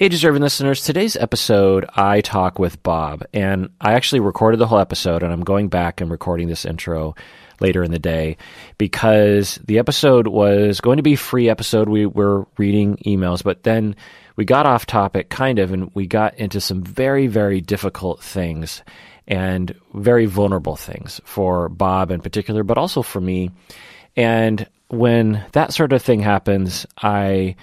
Hey, deserving listeners, today's episode, I talk with Bob, and I actually recorded the whole episode, and I'm going back and recording this intro later in the day because the episode was going to be free episode. We were reading emails, but then we got off topic kind of, and we got into some very, very difficult things and very vulnerable things for Bob in particular, but also for me. And when that sort of thing happens, I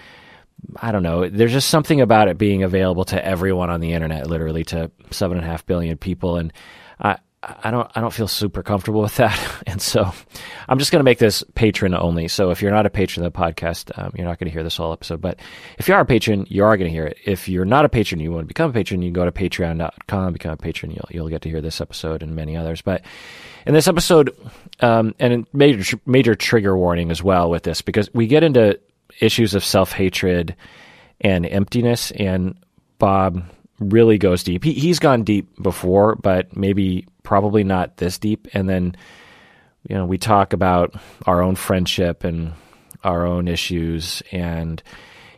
I don't know. There's just something about it being available to everyone on the internet, literally to seven and a half billion people, and I I don't I don't feel super comfortable with that, and so I'm just going to make this patron only. So if you're not a patron of the podcast, um, you're not going to hear this whole episode. But if you are a patron, you are going to hear it. If you're not a patron, you want to become a patron, you can go to Patreon.com, become a patron. You'll you'll get to hear this episode and many others. But in this episode, um, and a major major trigger warning as well with this because we get into issues of self hatred and emptiness. And Bob really goes deep. He, he's gone deep before, but maybe probably not this deep. And then, you know, we talk about our own friendship and our own issues. And,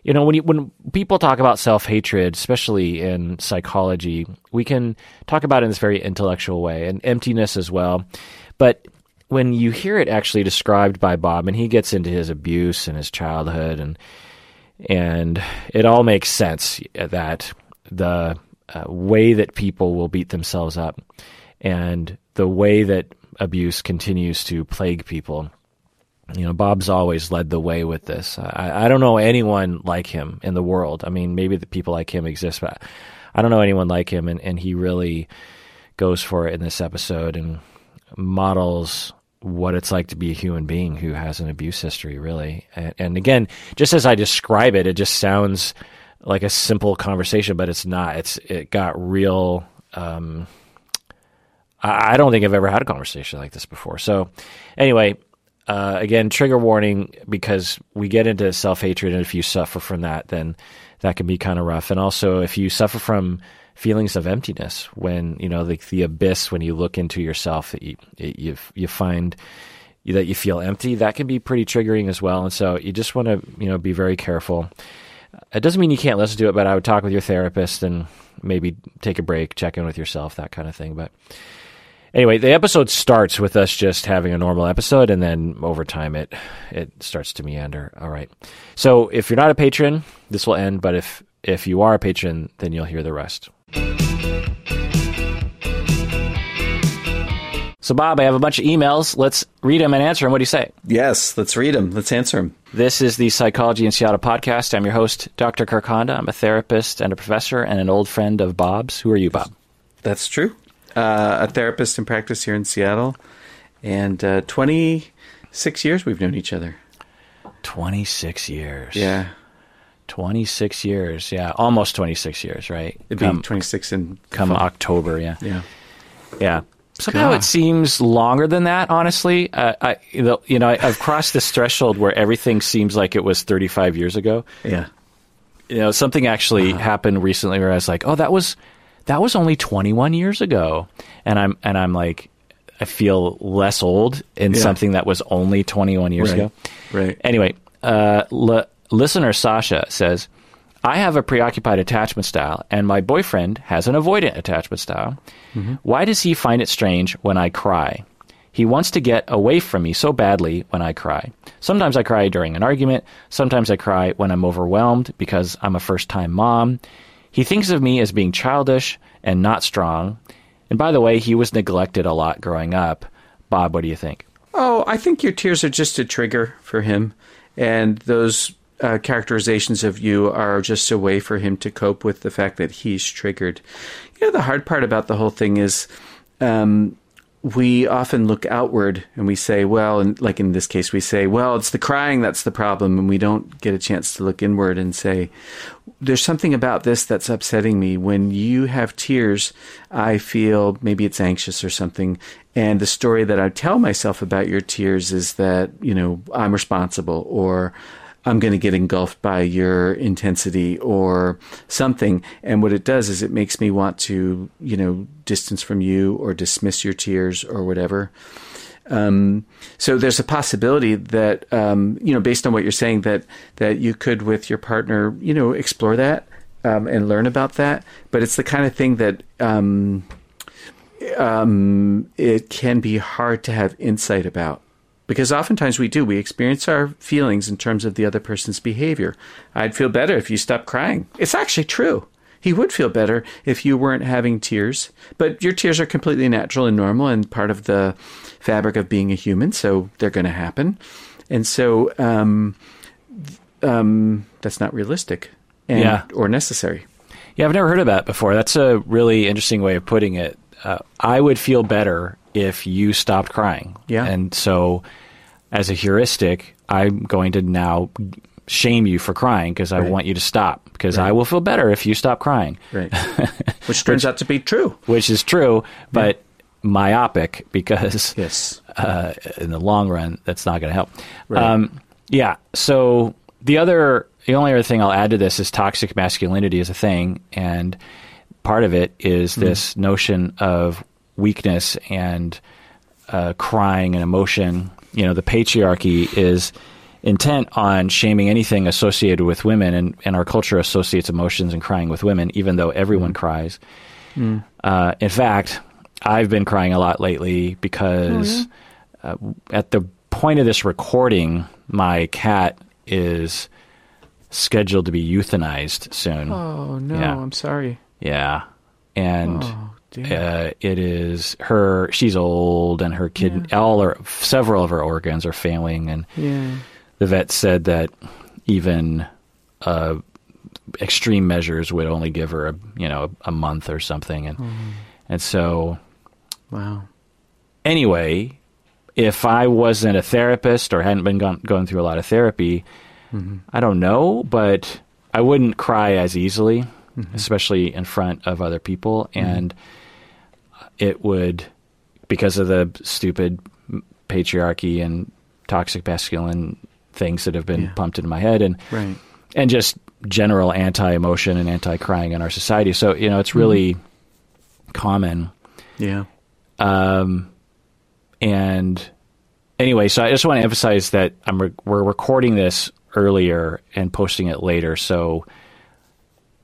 you know, when you, when people talk about self hatred, especially in psychology, we can talk about it in this very intellectual way and emptiness as well. But when you hear it actually described by Bob, and he gets into his abuse and his childhood, and and it all makes sense that the uh, way that people will beat themselves up, and the way that abuse continues to plague people. You know, Bob's always led the way with this. I, I don't know anyone like him in the world. I mean, maybe the people like him exist, but I don't know anyone like him, and, and he really goes for it in this episode and models what it's like to be a human being who has an abuse history, really. And, and, again, just as I describe it, it just sounds like a simple conversation, but it's not. It's it got real. Um, I, I don't think I've ever had a conversation like this before. So, anyway, uh, again, trigger warning because we get into self hatred, and if you suffer from that, then that can be kind of rough. And also, if you suffer from feelings of emptiness when you know the, the abyss when you look into yourself you you, you find that you feel empty that can be pretty triggering as well. And so you just want to you know be very careful. It doesn't mean you can't listen to it but i would talk with your therapist and maybe take a break check in with yourself that kind of thing. But anyway the episode starts with us just having a normal episode and then over time it it starts to meander all right so if you're not a patron this will end but if if you are a patron then you'll hear the rest so, Bob, I have a bunch of emails. Let's read them and answer them. What do you say? Yes, let's read them. Let's answer them. This is the Psychology in Seattle podcast. I'm your host, Dr. Kirk Honda. I'm a therapist and a professor and an old friend of Bob's. Who are you, Bob? That's true. Uh, a therapist in practice here in Seattle. And uh, 26 years we've known each other. 26 years. Yeah. 26 years. Yeah, almost 26 years, right? It'd come, be 26 in come fall. October, yeah. Yeah. Yeah. Somehow God. it seems longer than that, honestly. Uh, I, you know, I, have crossed this threshold where everything seems like it was 35 years ago. Yeah. You know, something actually uh-huh. happened recently where I was like, "Oh, that was that was only 21 years ago," and I'm and I'm like, I feel less old in yeah. something that was only 21 years right. ago. Right. Anyway, uh, Listener Sasha says, I have a preoccupied attachment style, and my boyfriend has an avoidant attachment style. Mm-hmm. Why does he find it strange when I cry? He wants to get away from me so badly when I cry. Sometimes I cry during an argument. Sometimes I cry when I'm overwhelmed because I'm a first time mom. He thinks of me as being childish and not strong. And by the way, he was neglected a lot growing up. Bob, what do you think? Oh, I think your tears are just a trigger for him. And those uh, characterizations of you are just a way for him to cope with the fact that he's triggered. You know, the hard part about the whole thing is um, we often look outward and we say, well, and like in this case, we say, well, it's the crying that's the problem, and we don't get a chance to look inward and say, there's something about this that's upsetting me. When you have tears, I feel maybe it's anxious or something. And the story that I tell myself about your tears is that, you know, I'm responsible or I'm going to get engulfed by your intensity or something. And what it does is it makes me want to, you know, distance from you or dismiss your tears or whatever. Um, so there's a possibility that, um, you know, based on what you're saying, that that you could with your partner, you know, explore that um, and learn about that. But it's the kind of thing that um, um, it can be hard to have insight about. Because oftentimes we do, we experience our feelings in terms of the other person's behavior. I'd feel better if you stopped crying. It's actually true. He would feel better if you weren't having tears, but your tears are completely natural and normal and part of the fabric of being a human, so they're going to happen. And so um, um, that's not realistic and, Yeah. or necessary. Yeah, I've never heard of that before. That's a really interesting way of putting it. Uh, I would feel better if you stopped crying. Yeah. And so, as a heuristic, I'm going to now shame you for crying because I Right. want you to stop because I will feel better if you stop crying, Right. Which turns out to be true. which is true, but myopic because Yes. uh, in the long run, that's not going to help. Right. Um, yeah. So the other, the only other thing I'll add to this is toxic masculinity is a thing, and part of it is this notion of weakness and uh, crying and emotion. You know, the patriarchy is intent on shaming anything associated with women, and, and our culture associates emotions and crying with women, even though everyone cries. Uh, in fact, I've been crying a lot lately because uh, at the point of this recording, my cat is scheduled to be euthanized soon. Oh, no, Yeah. I'm sorry. Yeah. And Oh. Uh, it is her, she's old and her kid, all or several of her organs are failing. And Yeah. the vet said that even uh, extreme measures would only give her a, you know, a, a month or something. And, and so Wow. anyway, if I wasn't a therapist or hadn't been gone, going through a lot of therapy, I don't know, but I wouldn't cry as easily, especially in front of other people. And it would, because of the stupid patriarchy and toxic masculine things that have been Yeah. pumped into my head and Right. and just general anti-emotion and anti-crying in our society. So, you know, it's really common Yeah. um, and anyway, so I just want to emphasize that I'm re- we're recording this earlier and posting it later. So,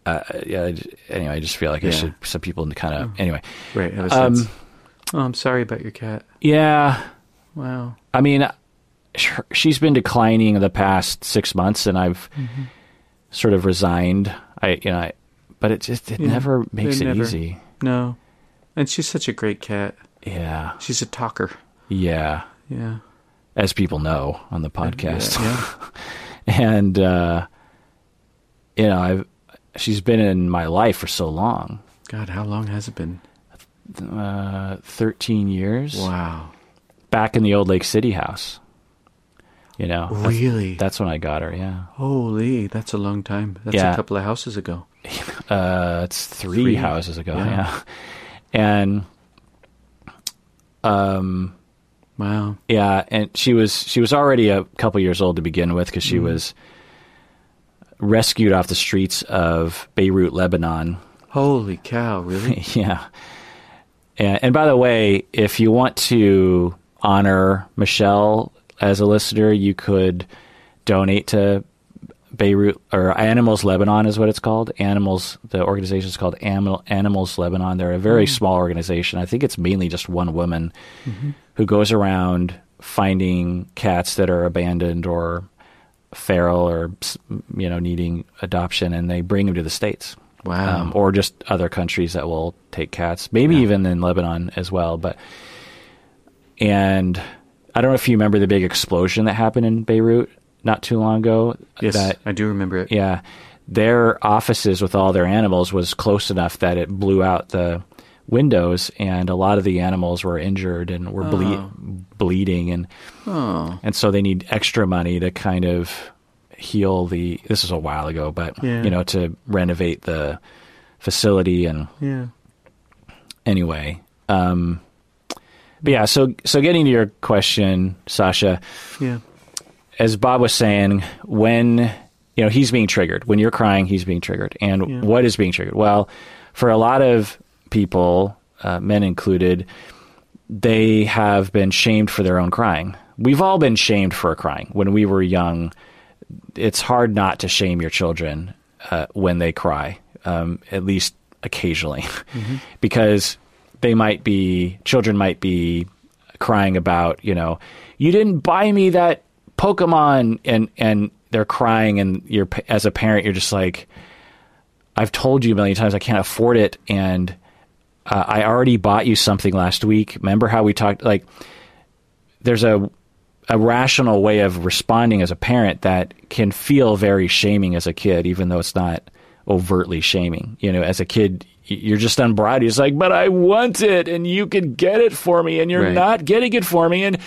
uh, yeah. I j- Anyway, I just feel like I Yeah. should some people kind of anyway. Right. Um, oh, I'm sorry about your cat. Yeah, Wow. I mean, she's been declining the past six months, and I've sort of resigned. I you know, I, but it just it Yeah, never makes it it never- easy. No. And she's such a great cat. Yeah, She's a talker. yeah. Yeah. As people know on the podcast. Yeah. and uh, you know, I've she's been in my life for so long, God, how long has it been? uh, thirteen years. Wow. Back in the old Lake City house. You know, Really? that's when I got her. Yeah, Holy, that's a long time. That's Yeah. a couple of houses ago. uh, it's three, Three. houses ago. Yeah. Yeah, and um, Wow. yeah, and she was she was already a couple years old to begin with because she was rescued off the streets of Beirut, Lebanon. Holy cow, really? Yeah. And, and by the way, if you want to honor Michelle as a listener, you could donate to Beirut or Animals Lebanon is what it's called. Animals, the organization is called Animal, Animals Lebanon. They're a very mm. small organization. I think it's mainly just one woman mm-hmm. who goes around finding cats that are abandoned or feral or you know needing adoption, and they bring them to the states Wow. um, or just other countries that will take cats, maybe even in Lebanon as well. But and I don't know if you remember the big explosion that happened in Beirut not too long ago. yes, That I do remember it. yeah, their offices with all their animals was close enough that it blew out the windows, and a lot of the animals were injured and were ble- Oh. bleeding, and Oh, and so they need extra money to kind of heal the. This was a while ago, but Yeah. you know to renovate the facility and yeah. anyway. Um, but yeah, so so getting to your question, Sasha, Yeah. as Bob was saying, when you know he's being triggered, when you're crying, he's being triggered, and Yeah. what is being triggered? Well, for a lot of people, uh, men included, they have been shamed for their own crying. We've all been shamed for crying when we were young. It's hard not to shame your children uh, when they cry. um, at least occasionally, mm-hmm. because they might be children might be crying about you know you didn't buy me that Pokemon and and they're crying and you're as a parent you're just like I've told you a million times I can't afford it and uh, I already bought you something last week. Remember how we talked like there's a a rational way of responding as a parent that can feel very shaming as a kid, even though it's not overtly shaming. You know, as a kid, you're just unbridled. It's like, but I want it, and you can get it for me, and you're right. not getting it for me, and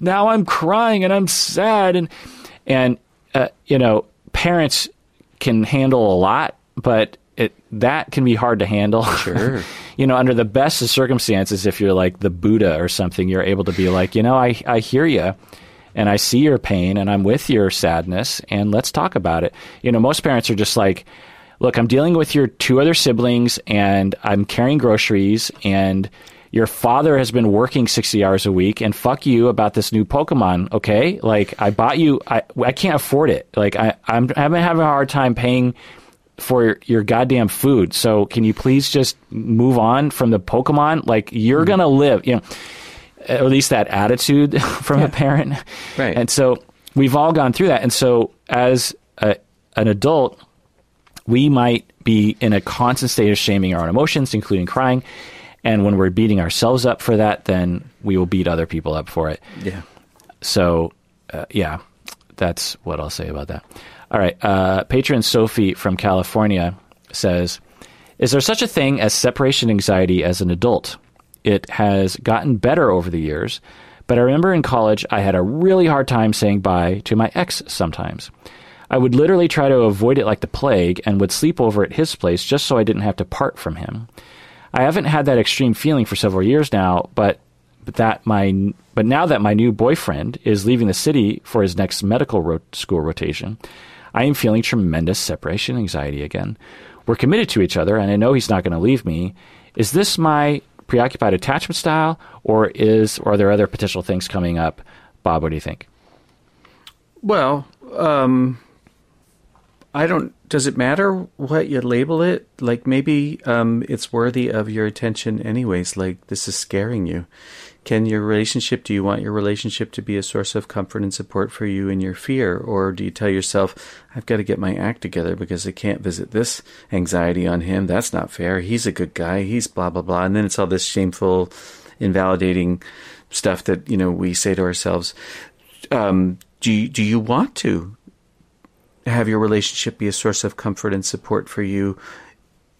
now I'm crying and I'm sad, and and uh, you know, parents can handle a lot, but it that can be hard to handle. Sure. you know, under the best of circumstances, if you're like the Buddha or something, you're able to be like, you know, I I hear you and I see your pain and I'm with your sadness and let's talk about it. You know, most parents are just like, look, I'm dealing with your two other siblings and I'm carrying groceries and your father has been working 60 hours a week and fuck you about this new Pokemon, okay? Like I bought you I I can't afford it. Like I I'm I'm having a hard time paying for your goddamn food. So can you please just move on from the Pokemon? Like you're mm-hmm. going to live, you know at least that attitude from yeah. a parent. Right. And so we've all gone through that. And so as a, an adult, we might be in a constant state of shaming our own emotions, including crying. And when we're beating ourselves up for that, then we will beat other people up for it. Yeah. So, uh, yeah, that's what I'll say about that. All right. Uh, patron Sophie from California says Is there such a thing as separation anxiety as an adult? it has gotten better over the years, but I remember in college I had a really hard time saying bye to my ex sometimes. I would literally try to avoid it like the plague and would sleep over at his place just so I didn't have to part from him. I haven't had that extreme feeling for several years now, but that my but now that my new boyfriend is leaving the city for his next medical ro- school rotation, I am feeling tremendous separation anxiety again. We're committed to each other, and I know he's not going to leave me. Is this my preoccupied attachment style, or is or are there other potential things coming up? Bob, what do you think? Well, um, I don't. Does it matter what you label it? Like maybe um, it's worthy of your attention, anyways. Like this is scaring you. Can your relationship, do you want your relationship to be a source of comfort and support for you in your fear? Or do you tell yourself, I've got to get my act together because I can't visit this anxiety on him? That's not fair. He's a good guy. He's blah, blah, blah. And then it's all this shameful, invalidating stuff that, you know, we say to ourselves. Um, do do you want to have your relationship be a source of comfort and support for you?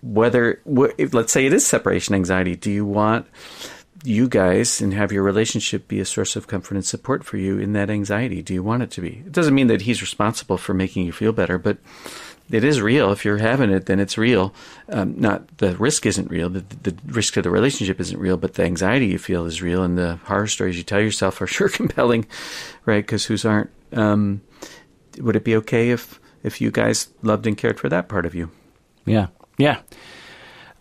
Whether, let's say it is separation anxiety, do you want you guys and have your relationship be a source of comfort and support for you in that anxiety? Do you want it to be? It doesn't mean that he's responsible for making you feel better, but it is real. If you're having it, then it's real. Um, not the risk isn't real. The, the risk to the relationship isn't real, but the anxiety you feel is real, and the horror stories you tell yourself are sure compelling, right? Because whose aren't? Um, would it be okay if if you guys loved and cared for that part of you? Yeah, yeah.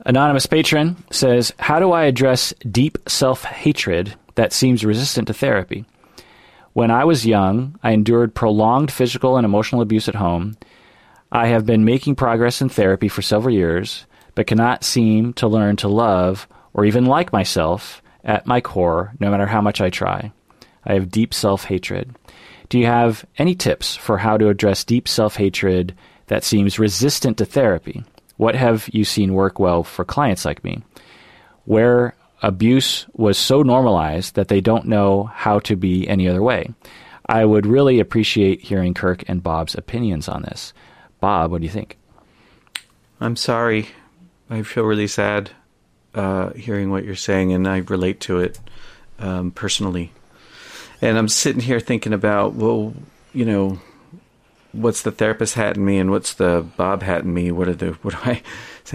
Anonymous patron says, How do I address deep self hatred that seems resistant to therapy? When I was young, I endured prolonged physical and emotional abuse at home. I have been making progress in therapy for several years, but cannot seem to learn to love or even like myself at my core, no matter how much I try. I have deep self hatred. Do you have any tips for how to address deep self hatred that seems resistant to therapy? What have you seen work well for clients like me? Where abuse was so normalized that they don't know how to be any other way. I would really appreciate hearing Kirk and Bob's opinions on this. Bob, what do you think? I'm sorry. I feel really sad uh, hearing what you're saying, and I relate to it um, personally. And I'm sitting here thinking about, well, you know, what's the therapist hat in me and what's the Bob hat in me? What are the what do I?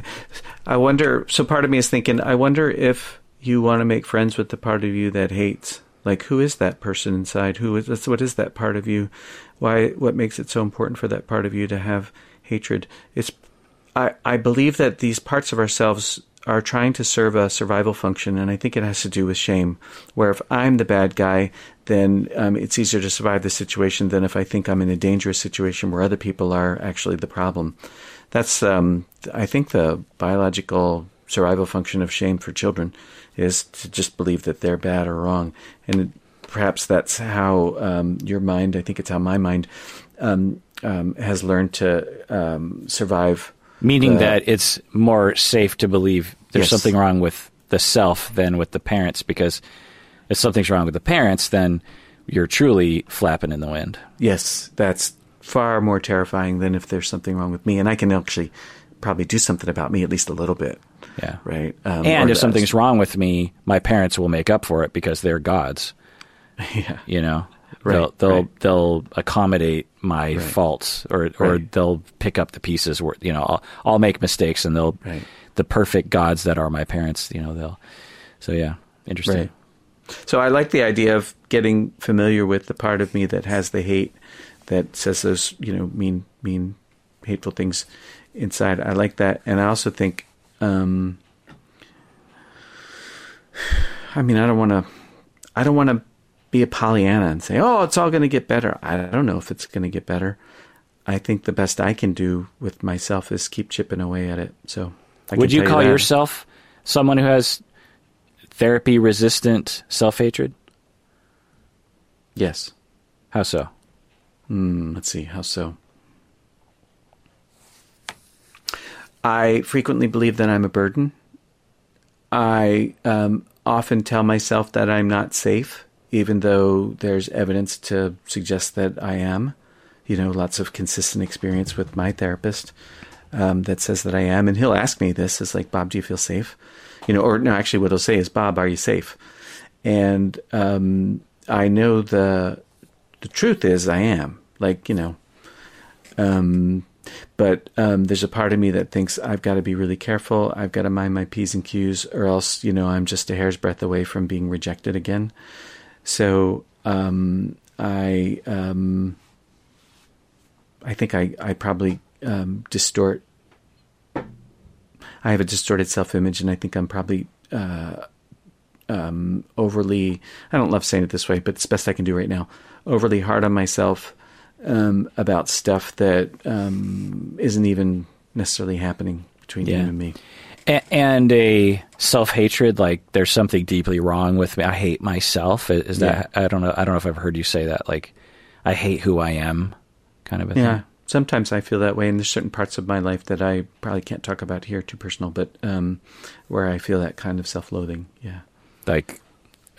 I wonder. So part of me is thinking. I wonder if you want to make friends with the part of you that hates. Like who is that person inside? Who is what is that part of you? Why? What makes it so important for that part of you to have hatred? It's. I I believe that these parts of ourselves are trying to serve a survival function, and I think it has to do with shame. Where if I'm the bad guy, then um, it's easier to survive the situation than if I think I'm in a dangerous situation where other people are actually the problem. That's um, I think the biological survival function of shame for children is to just believe that they're bad or wrong, and perhaps that's how um, your mind. I think it's how my mind um, um, has learned to um, survive. Meaning the- that it's more safe to believe there's Yes. something wrong with the self than with the parents, because if something's wrong with the parents, then you're truly flapping in the wind. Yes, that's far more terrifying than if there's something wrong with me, and I can actually probably do something about me at least a little bit, Yeah. right? Um, And if something's wrong with me, my parents will make up for it because they're gods. yeah, You know, Right, they'll they'll right. they'll accommodate my faults, or or Right. they'll pick up the pieces. Where you know, I'll, I'll make mistakes, and they'll Right. the perfect gods that are my parents. You know, they'll. So yeah, interesting. Right. So I like the idea of getting familiar with the part of me that has the hate that says those, you know, mean, mean, hateful things inside. I like that, and I also think, um, I mean, I don't want to, I don't want to be a Pollyanna and say, "Oh, it's all going to get better." I don't know if it's going to get better. I think the best I can do with myself is keep chipping away at it. So, I Would you call that. yourself someone who has therapy resistant self hatred? Yes. How so? Hmm, let's see, how so? I frequently believe that I'm a burden. I um, often tell myself that I'm not safe, even though there's evidence to suggest that I am. You know, lots of consistent experience with my therapist um, that says that I am. And he'll ask me this is like, Bob, do you feel safe? You know, or no, actually, what he'll say is, Bob, are you safe? And um, I know the the truth is I am. Like, you know, um, but um, there's a part of me that thinks I've got to be really careful. I've got to mind my P's and Q's, or else, you know, I'm just a hair's breadth away from being rejected again. So um, I, um, I think I, I probably um, distort. I have a distorted self-image, and I think I'm probably uh, um, overly. I don't love saying it this way, but it's best I can do right now. Overly hard on myself um, about stuff that um, isn't even necessarily happening between Yeah. you and me. A- and a self hatred, like there's something deeply wrong with me. I hate myself. Is that? I don't know. I don't know if I've heard you say that. Like, I hate who I am, kind of a Yeah, thing. sometimes I feel that way, and there's certain parts of my life that I probably can't talk about here, too personal, but um, where I feel that kind of self-loathing. Yeah. Like,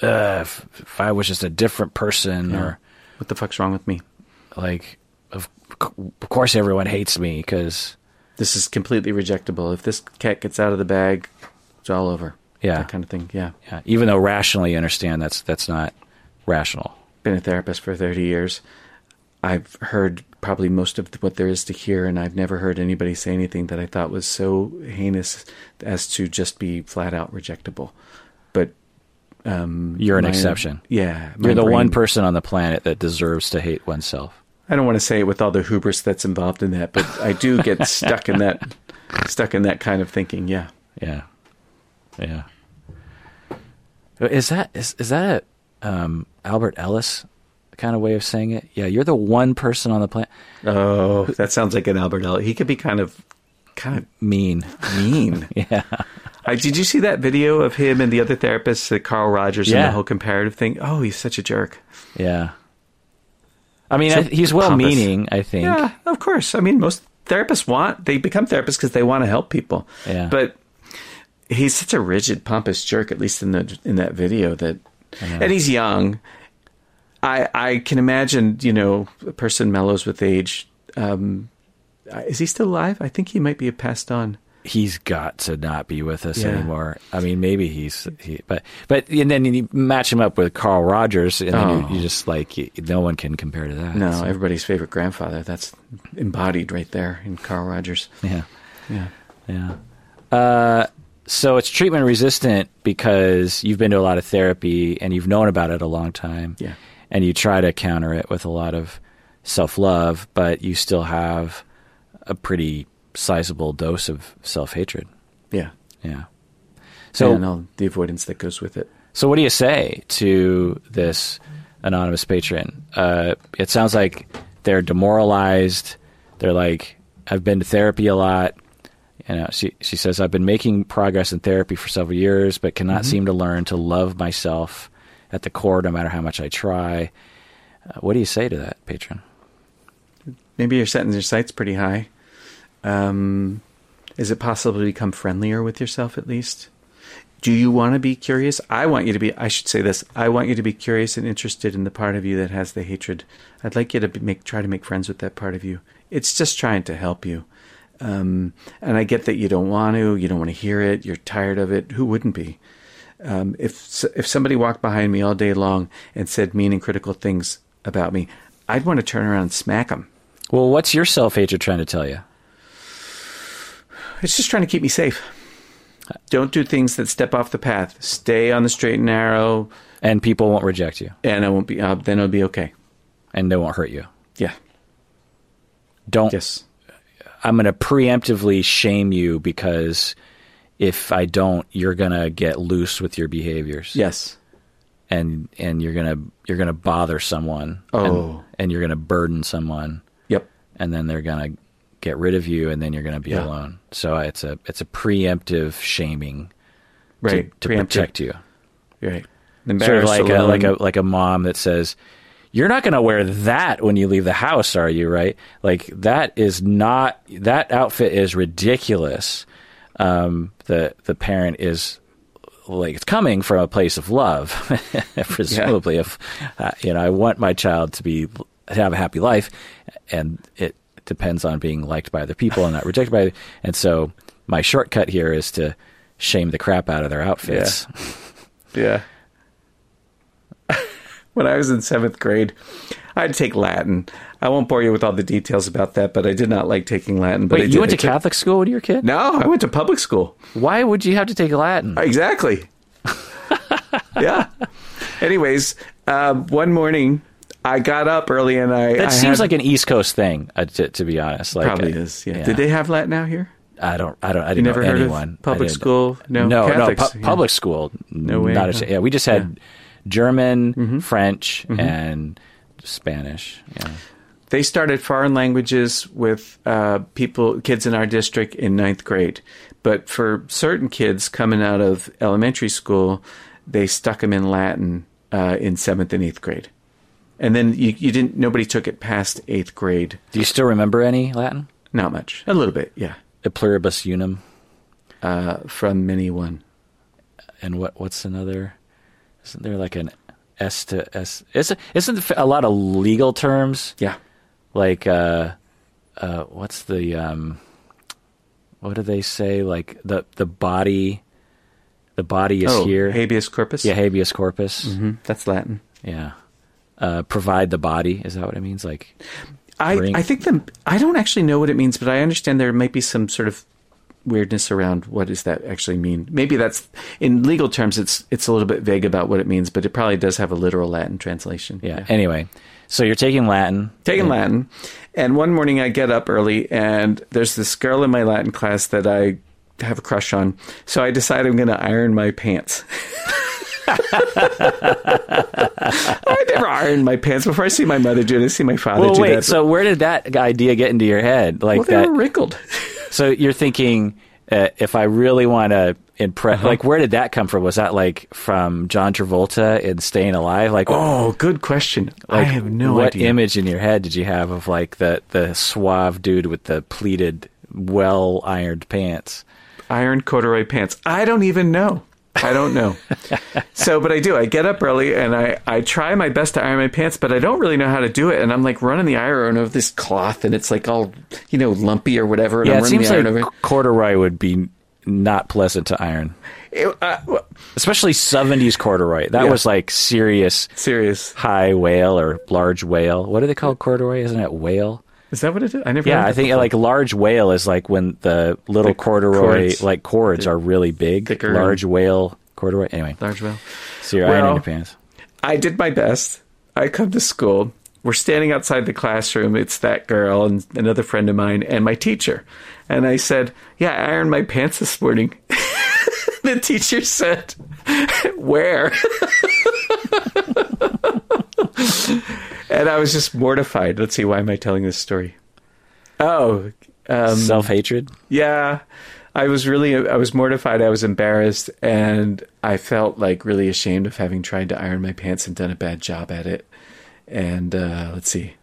uh, if, if I was just a different person, Yeah. or What the fuck's wrong with me? like, of, of course everyone hates me because This is completely rejectable. If this cat gets out of the bag, it's all over. Yeah. That kind of thing. Yeah. yeah, even though rationally you understand that's that's not rational. been a therapist for 30 years. I've heard probably most of what there is to hear, and I've never heard anybody say anything that I thought was so heinous as to just be flat out rejectable. But um, You're an my- exception. Yeah, You're the one person on the planet that deserves to hate oneself. I don't want to say it with all the hubris that's involved in that, but I do get stuck in that stuck in that kind of thinking. Yeah, Yeah, yeah. Is that is is that a um, Albert Ellis kind of way of saying it? Yeah, you're the one person on the planet. Oh, that sounds like an Albert Ellis. He could be kind of kind of mean. Mean. yeah, I, did you see that video of him and the other therapists, uh, Carl Rogers, and the whole comparative thing? Oh, he's such a jerk. yeah. I mean, So I, he's well-meaning. I think. Yeah, of course. I mean, most therapists want they become therapists because they want to help people. Yeah. But he's such a rigid, pompous jerk. At least in the in that video that, and he's young. I I can imagine you know a person mellows with age. Um, is he still alive? I think he might be passed on. He's got to not be with us Yeah. anymore. I mean, maybe he's, he, but, but, and then you match him up with Carl Rogers, and then Oh. you, you just like, you, no one can compare to that. No, So, everybody's favorite grandfather. That's embodied right there in Carl Rogers. yeah. Yeah. Yeah. Uh, so it's treatment resistant because you've been to a lot of therapy and you've known about it a long time. Yeah. And you try to counter it with a lot of self love, but you still have a pretty sizable dose of self hatred. Yeah. Yeah. So, and all the avoidance that goes with it. so what do you say to this anonymous patron? Uh, it sounds like they're demoralized. They're like, I've been to therapy a lot. You know, she she says I've been making progress in therapy for several years, but cannot seem to learn to love myself at the core, no matter how much I try. Uh, what do you say to that, patron? Maybe you're setting your sights pretty high. Um, is it possible to become friendlier with yourself at least? Do you want to be curious? I want you to be. I should say this. I want you to be curious and interested in the part of you that has the hatred. I'd like you to make try to make friends with that part of you. It's just trying to help you. Um, and I get that you don't want to. You don't want to hear it. You're tired of it. Who wouldn't be? Um, if if somebody walked behind me all day long and said mean and critical things about me, I'd want to turn around and smack them. Well, what's your self hatred trying to tell you? It's just trying to keep me safe. Don't do things that step off the path. Stay on the straight and narrow, And people won't reject you, and I won't be. Uh, then it'll be okay. and they won't hurt you. Yeah. Don't. Yes. I'm going to preemptively shame you because if I don't, you're going to get loose with your behaviors. Yes. and and you're gonna you're gonna bother someone Oh. and, and you're gonna burden someone Yep. and then they're gonna get rid of you and then you're gonna be Yeah. alone so it's a it's a preemptive shaming Right. to, Preemptive. protect you Right. sort of like a, like a like a mom that says you're not going to wear that when you leave the house are you right like that is not that outfit is ridiculous um the the parent is like it's coming from a place of love presumably if uh, you know i want my child to be to have a happy life and it depends on being liked by other people and not rejected by and so my shortcut here is to shame the crap out of their outfits Yeah. when I was in seventh grade, I had to take Latin. I won't bore you with all the details about that, but I did not like taking Latin. But Wait, you went to Catholic school when you were a kid? No, I went to public school. Why would you have to take Latin? Exactly. yeah. Anyways, um, one morning I got up early and I. That I seems had- like an East Coast thing, uh, to, to be honest. Like, probably uh, is. Yeah. Did they have Latin out here? I don't. I don't. I didn't never know heard anyone. of public school? No, no, no. Pu- yeah. Public school. No way, Not a, yeah, we just had German, Mm-hmm. French, and Spanish. Yeah. They started foreign languages with uh, people, kids in our district in ninth grade. But for certain kids coming out of elementary school, they stuck them in Latin uh, in seventh and eighth grade. And then you, you didn't. Nobody took it past eighth grade. Do you still remember any Latin? Not much. A little bit, yeah. E pluribus unum, Uh, from many one. and what? What's another? Isn't there like an S to S? Isn't isn't a lot of legal terms? Yeah. like uh uh what's the um what do they say like the the body the body is oh, here habeas corpus. yeah habeas corpus hmm That's Latin. yeah uh provide the body is that what it means like I, Bring- I think the I don't actually know what it means, but I understand there might be some sort of weirdness around what does that actually mean. Maybe that's in legal terms it's it's a little bit vague about what it means, but it probably does have a literal Latin translation. yeah, anyway so you're taking latin Taking Latin, and one morning I get up early, and there's this girl in my Latin class that I have a crush on. So I decide I'm going to iron my pants. I never ironed my pants before. I see my mother do it. I see my father well do wait that. so where did that idea get into your head like well, they that were wrinkled. so you're thinking uh, if i really want to impress Uh-huh. like where did that come from was that like from john travolta in staying alive like Oh, good question. I have no what idea. What image in your head did you have of like the the suave dude with the pleated, well ironed pants? Iron corduroy pants. I don't even know. I don't know. so, but I do. I get up early and I, I try my best to iron my pants, but I don't really know how to do it. And I'm like running the iron over this cloth and it's like all, you know, lumpy or whatever. And Yeah, I'm it running seems the like over. corduroy would be not pleasant to iron, It- uh, well, especially seventies corduroy. That Yeah. was like serious serious. high wale or large wale. What do they call corduroy? Isn't it wale? Is that what it is? I never Yeah, I think before. like large wale is like when the little Like corduroy cords. like cords are really big. thicker Large wale corduroy. Anyway, large wale. so you're Well, ironing your pants. I did my best. I come to school. We're standing outside the classroom. It's that girl and another friend of mine and my teacher. And I said, Yeah, I ironed my pants this morning. the teacher said, Where? and I was just mortified. Let's see, why am I telling this story? Oh, Um, Self hatred. Yeah. I was really, I was mortified. I was embarrassed. And I felt like really ashamed of having tried to iron my pants and done a bad job at it. And uh, let's see.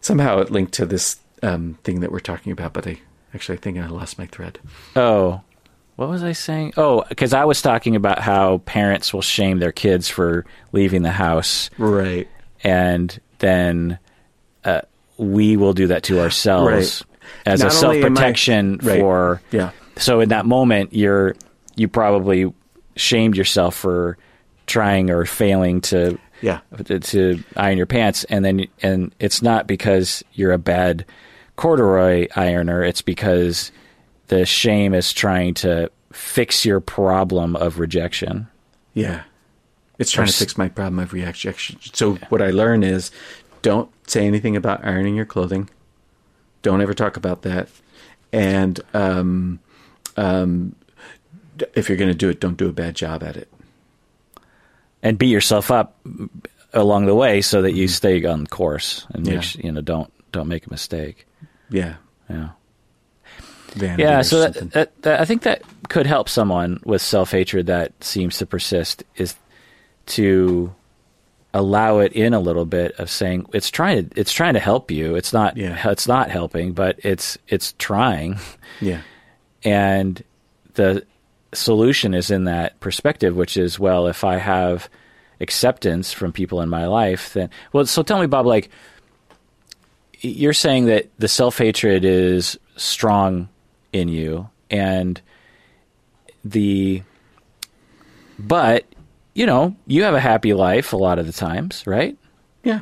Somehow it linked to this um, thing that we're talking about, but I actually I think I lost my thread. Oh, what was I saying? Oh, because I was talking about how parents will shame their kids for leaving the house, Right. and then uh, we will do that to ourselves Right. as Not a self am I- protection Right. for. Yeah. So in that moment, you're you probably shamed yourself for trying or failing to Yeah. to, to iron your pants, and then and it's not because you're a bad corduroy ironer. It's because the shame is trying to fix your problem of rejection. Yeah. It's trying to fix my problem of reaction. So what I learn is don't say anything about ironing your clothing. Don't ever talk about that. And um, um, if you're going to do it, don't do a bad job at it. and beat yourself up along the way so that you stay on course and make Yeah. su- you know don't don't make a mistake. Yeah. Yeah. Vanity Yeah, so that, that, that I think that could help someone with self hatred that seems to persist is to allow it in a little bit of saying it's trying to it's trying to help you. It's not Yeah. it's not helping, but it's it's trying. yeah. And the solution is in that perspective, which is, well, if I have acceptance from people in my life, then, well, so tell me, Bob, like, you're saying that the self hatred is strong in you, and the, but, you know, you have a happy life a lot of the times, right? Yeah.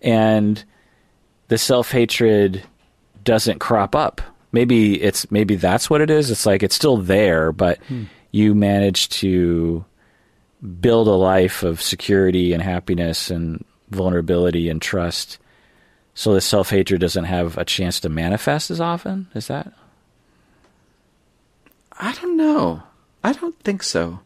and the self hatred doesn't crop up. Maybe it's maybe that's what it is. It's like it's still there, but hmm. you manage to build a life of security and happiness and vulnerability and trust. So the self hatred doesn't have a chance to manifest as often. Is that? I don't know. I don't think so.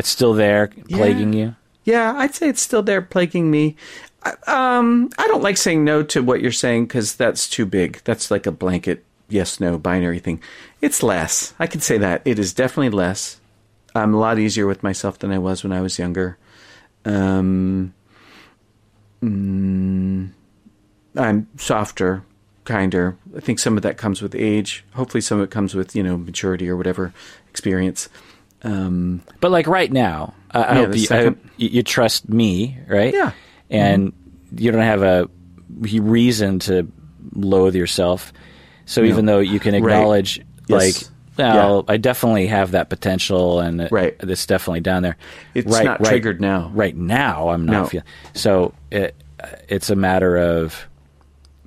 It's still there, plaguing you. Yeah, I'd say it's still there plaguing me. I, um, I don't like saying no to what you're saying because that's too big. That's like a blanket yes no binary thing. It's less. I can say that. It is definitely less. I'm a lot easier with myself than I was when I was younger. Um, mm, I'm softer, kinder. I think some of that comes with age. Hopefully, some of it comes with you know maturity or whatever experience. Um, But like right now, I, I Yeah, hope you, I hope you, you trust me, right? Yeah. And you don't have a reason to loathe yourself. So even though you can Right. acknowledge, like, Yes. well, I definitely have that potential, and Right. it's definitely down there. It's right, not right- triggered now. Right now, I'm not No. feeling. So it, it's a matter of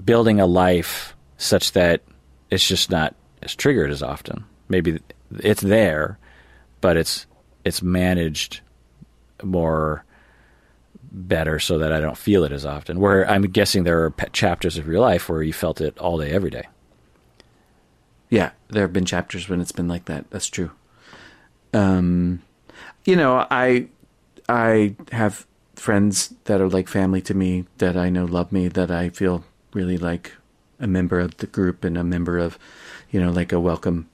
building a life such that it's just not as triggered as often. Maybe it's there, but it's it's managed more better so that I don't feel it as often. Where I'm guessing there are chapters of your life where you felt it all day, every day. Yeah, there have been chapters when it's been like that. That's true. Um, you know, I I have friends that are like family to me that I know love me that I feel really like a member of the group and a member of, you know, like a welcome,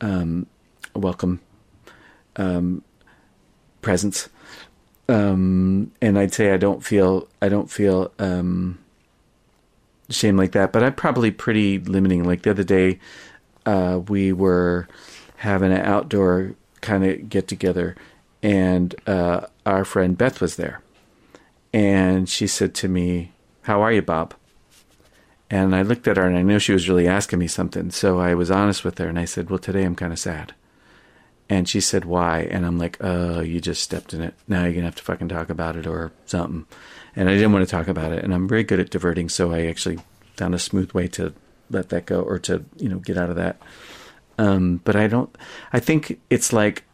um, a welcome, um, presence. Um, and I'd say I don't feel I don't feel um, shame like that, but I'm probably pretty limiting. Like the other day, uh, we were having an outdoor kind of get together, and uh, our friend Beth was there, and she said to me, "How are you, Bob?" And I looked at her, and I knew she was really asking me something, so I was honest with her, and I said, "Well, today I'm kind of sad." And she said, "Why?" And I'm like, "Oh, you just stepped in it. Now you're gonna have to fucking talk about it or something." And I didn't want to talk about it, and I'm very good at diverting, so I actually found a smooth way to let that go or to you know get out of that. Um, but I don't. I think it's like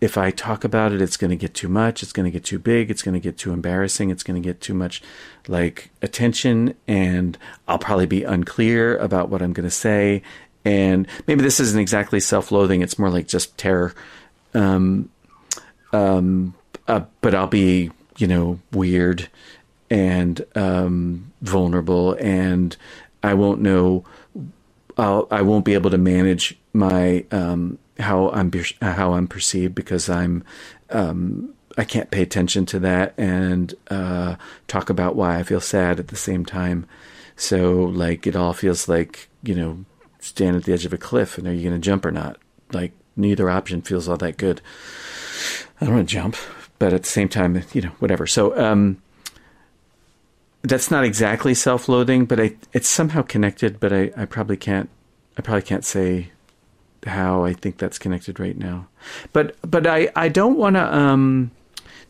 if I talk about it, it's going to get too much. It's going to get too big. It's going to get too embarrassing. It's going to get too much like attention, and I'll probably be unclear about what I'm going to say. And maybe this isn't exactly self-loathing. It's more like just terror. Um, um, uh, but I'll be, you know, weird and um, vulnerable, and I won't know I'll, I won't be able to manage my um, how I'm how I'm perceived because I'm um, I can't pay attention to that and uh, talk about why I feel sad at the same time. So like it all feels like you know stand at the edge of a cliff and are you going to jump or not? Like neither option feels all that good. I don't want to jump, but at the same time, you know, whatever. So um, that's not exactly self-loathing, but I, it's somehow connected. But I, I probably can't. I probably can't say how I think that's connected right now. But but I, I don't want to um,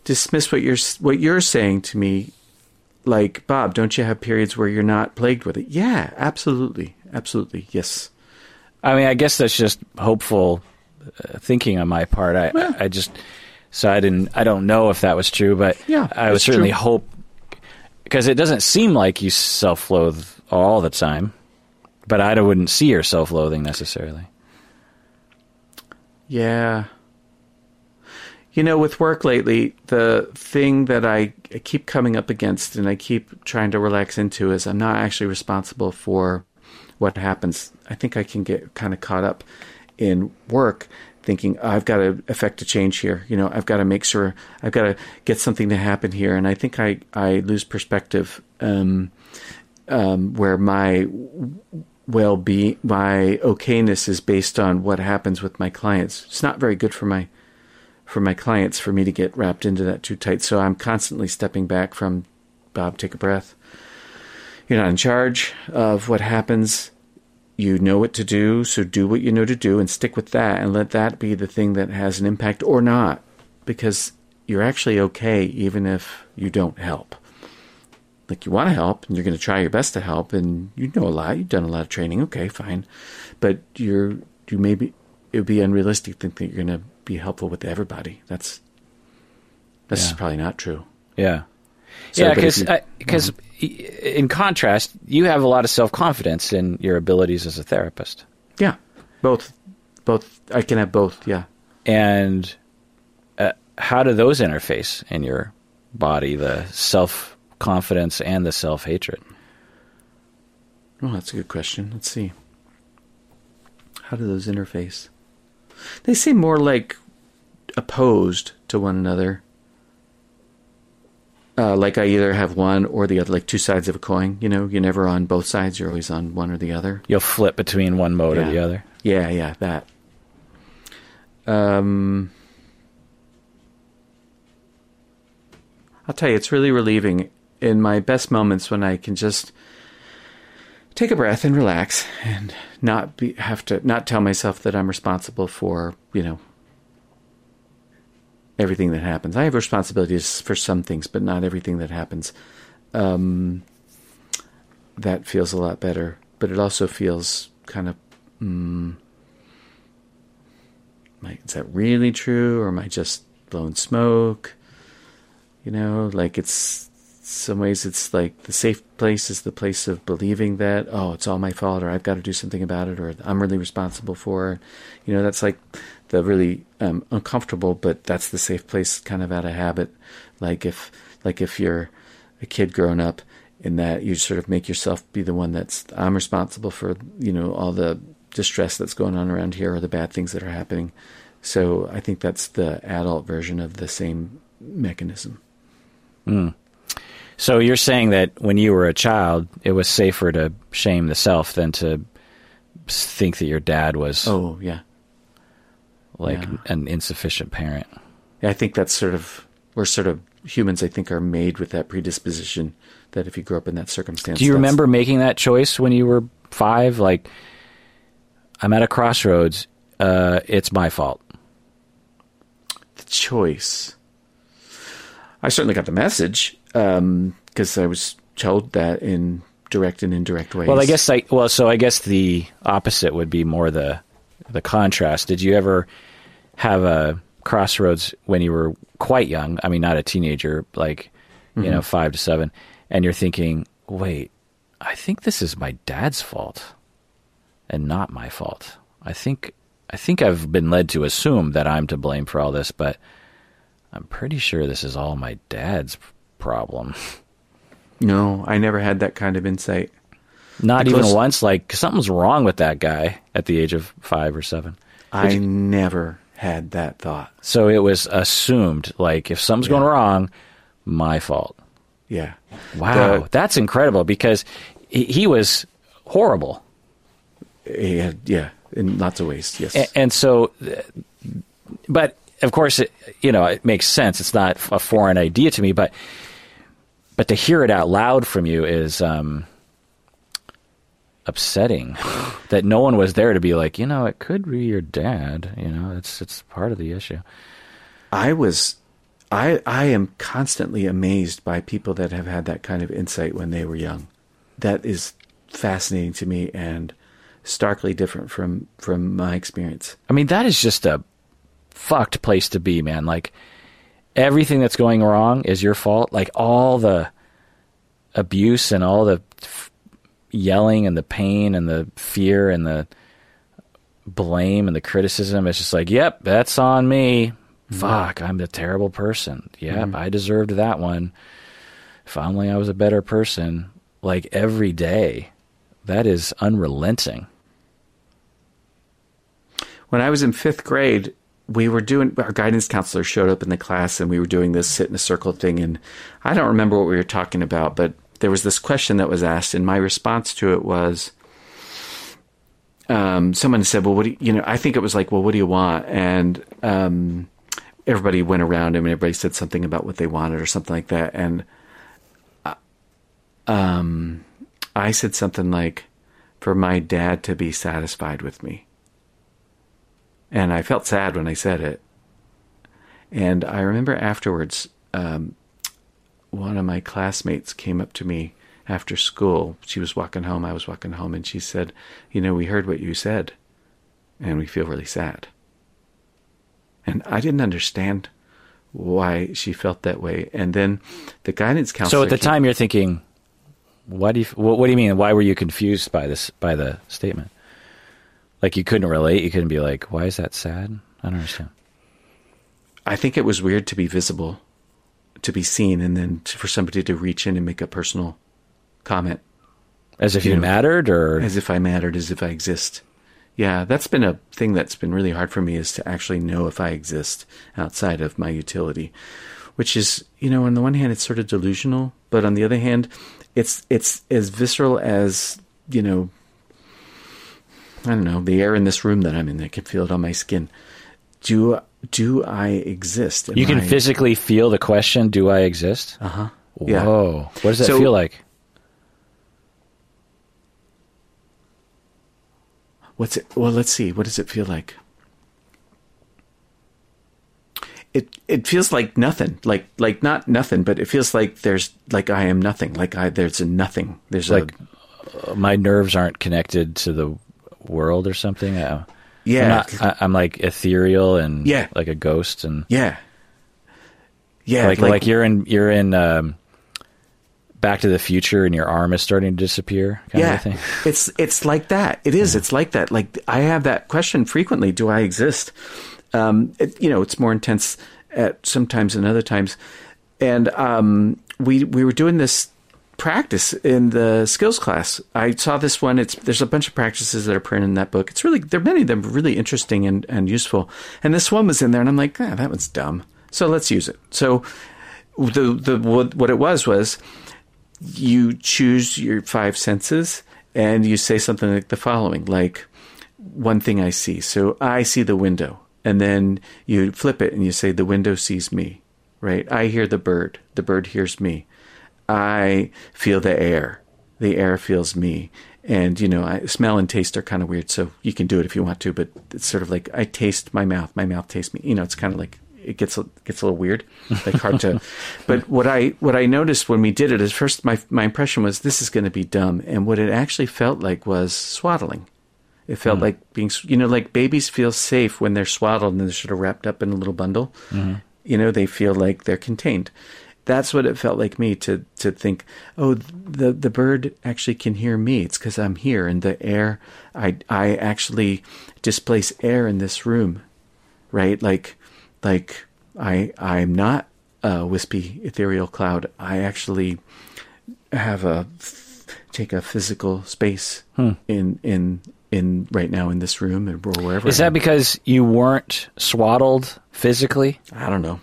dismiss what you're what you're saying to me. Like Bob, don't you have periods where you're not plagued with it? Yeah, absolutely, absolutely, yes. I mean, I guess that's just hopeful uh, thinking on my part. I, Well. I just so I didn't. I don't know if that was true, but Yeah, I would certainly true. hope because it doesn't seem like you self-loathe all the time. But I wouldn't see your self-loathing necessarily. Yeah. You know, with work lately, the thing that I, I keep coming up against and I keep trying to relax into is I'm not actually responsible for what happens. I think I can get kind of caught up in work thinking I've got to affect a change here. You know, I've got to make sure I've got to get something to happen here. And I think I, I lose perspective um, um, where my well being, my okayness is based on what happens with my clients. It's not very good for my for my clients for me to get wrapped into that too tight. So I'm constantly stepping back from Bob, take a breath. You're not in charge of what happens. You know what to do, so do what you know to do and stick with that and let that be the thing that has an impact or not because you're actually okay even if you don't help like you want to help and you're going to try your best to help and you know a lot you've done a lot of training okay fine but you're you maybe it would be unrealistic to think that you're going to be helpful with everybody that's that's Yeah. probably not true Yeah. So, yeah, because because in contrast, you have a lot of self confidence in your abilities as a therapist, yeah. Both. Both. I can have both yeah. And uh, how do those interface in your body? The self confidence and the self hatred. oh that's a good question. Let's see. How do those interface? They seem more like opposed to one another uh, like I either have one or the other, like two sides of a coin. You know, you're never on both sides. You're always on one or the other. You'll flip between one mode or the other. Yeah, yeah, that. Um, I'll tell you, it's really relieving in my best moments when I can just take a breath and relax and not be have to not tell myself that I'm responsible for you know everything that happens. I have responsibilities for some things, but not everything that happens. Um, that feels a lot better, but it also feels kind of. Mm, is that really true, or am I just blowing smoke? You know, like it's some ways it's like the safe place is the place of believing that oh it's all my fault or I've got to do something about it or I'm really responsible for it. You know, that's like the really um, uncomfortable, but that's the safe place kind of out of habit. Like if like if you're a kid growing up in that you sort of make yourself be the one that's I'm responsible for you know all the distress that's going on around here or the bad things that are happening. So I think that's the adult version of the same mechanism. So you're saying that when you were a child, it was safer to shame the self than to think that your dad was Oh yeah, like yeah. an insufficient parent. I think that's sort of we're sort of humans. I think are made with that predisposition that if you grow up in that circumstance, Do you remember making that choice when you were five? Like, I'm at a crossroads. Uh, it's my fault. the choice? I certainly got the message because I was told that in direct and indirect ways. Well, I guess I well, so I guess the opposite would be more the the contrast. Did you ever have a crossroads when you were quite young? I mean, not a teenager, like you know, mm-hmm. five to seven, and you're thinking, wait, I think this is my dad's fault, and not my fault. I think I think I've been led to assume that I'm to blame for all this, but I'm pretty sure this is all my dad's problem. no, I never had that kind of insight. Not even once. Like something's wrong with that guy at the age of five or seven. I never had that thought. So it was assumed like if something's going wrong, my fault. Yeah. Wow, The- that's incredible because he, he was horrible, He had, yeah, in lots of ways. Yes. A- and so, but of course, it, you know, it makes sense. It's not a foreign idea to me, but but to hear it out loud from you is um, upsetting. that no one was there to be like, you know, it could be your dad. You know, it's it's part of the issue. I was I I am constantly amazed by people that have had that kind of insight when they were young. That is fascinating to me and starkly different from from my experience. I mean, that is just a fucked place to be, man. Like everything that's going wrong is your fault. Like all the abuse and all the f- yelling and the pain and the fear and the blame and the criticism. It's just like, yep, that's on me. Mm-hmm. Fuck, I'm the terrible person. Yep, mm-hmm. I deserved that one. If only I was a better person. Like every day. That is unrelenting. When I was in 5th grade, we were doing our guidance counselor showed up in the class and we were doing this sit in a circle thing and I don't remember what we were talking about, but there was this question that was asked and my response to it was um, someone said, "Well, what do you, you know?" I think it was like, "Well, what do you want?" And um, everybody went around him, and everybody said something about what they wanted or something like that. And uh, um, I said something like, "For my dad to be satisfied with me." And I felt sad when I said it. And I remember afterwards, um, one of my classmates came up to me after school. She was walking home, I was walking home, and she said, You know, we heard what you said, and we feel really sad. And I didn't understand why she felt that way. And then the guidance counselor. So at the came- time, you're thinking, "What do you? What, what do you mean? Why were you confused by this? By the statement? Like you couldn't relate. You couldn't be like, "Why is that sad?" I don't understand. I think it was weird to be visible, to be seen, and then to, for somebody to reach in and make a personal comment As if You you, know, mattered, or as if I mattered, as if I exist. Yeah, that's been a thing that's been really hard for me is to actually know if I exist outside of my utility, which is, you know, on the one hand, it's sort of delusional, but on the other hand, it's it's as visceral as you know. I don't know the air in this room that I'm in. I can feel it on my skin. Do do I exist? Am you can I- physically feel the question, "Do I exist?" Uh huh. Yeah. Whoa, what does that So- feel like? What's it? Well, let's see. What does it feel like? It it feels like nothing. Like like not nothing, but it feels like there's like I am nothing. Like I there's a nothing. There's Like a uh, my nerves aren't connected to the world or something. I, yeah. I'm, not, I, I'm like ethereal and Yeah. like a ghost, and yeah. Yeah like, like you're in you're in um, Back to the Future, and your arm is starting to disappear. Kind yeah. of thing. it's it's like that. It is. It's like that. Like i have that question frequently. Do i exist? Um it, you know it's more intense at sometimes than other times. And um we we were doing this practice in the skills class. I saw this one. It's there's a bunch of practices that are printed in that book. It's really there are many of them really interesting and and useful. And this one was in there and i'm like ah, that one's dumb. So let's use it. So the the what, what it was was you choose your five senses and you say something like the following like one thing i see. So i see the window and then you flip it and you say the window sees me right? I hear the bird. The bird hears me i feel the air the air feels me and you know I, smell and taste are kind of weird so you can do it if you want to but it's sort of like i taste my mouth my mouth tastes me you know it's kind of like it gets a, gets a little weird, like hard to. But what I what I noticed when we did it is first my my impression was this is going to be dumb, and what it actually felt like was swaddling. It felt hmm. like being, you know, like babies feel safe when they're swaddled and they're sort of wrapped up in a little bundle. Mm-hmm. You know, they feel like they're contained. That's what it felt like me to to think. Oh, the the bird actually can hear me. It's because I'm here, and the air. I I actually displace air in this room, right? Like like I I'm not a wispy ethereal cloud. I actually have a take a physical space hmm. in in in right now in this room or wherever. Is that because you weren't swaddled physically, I don't know.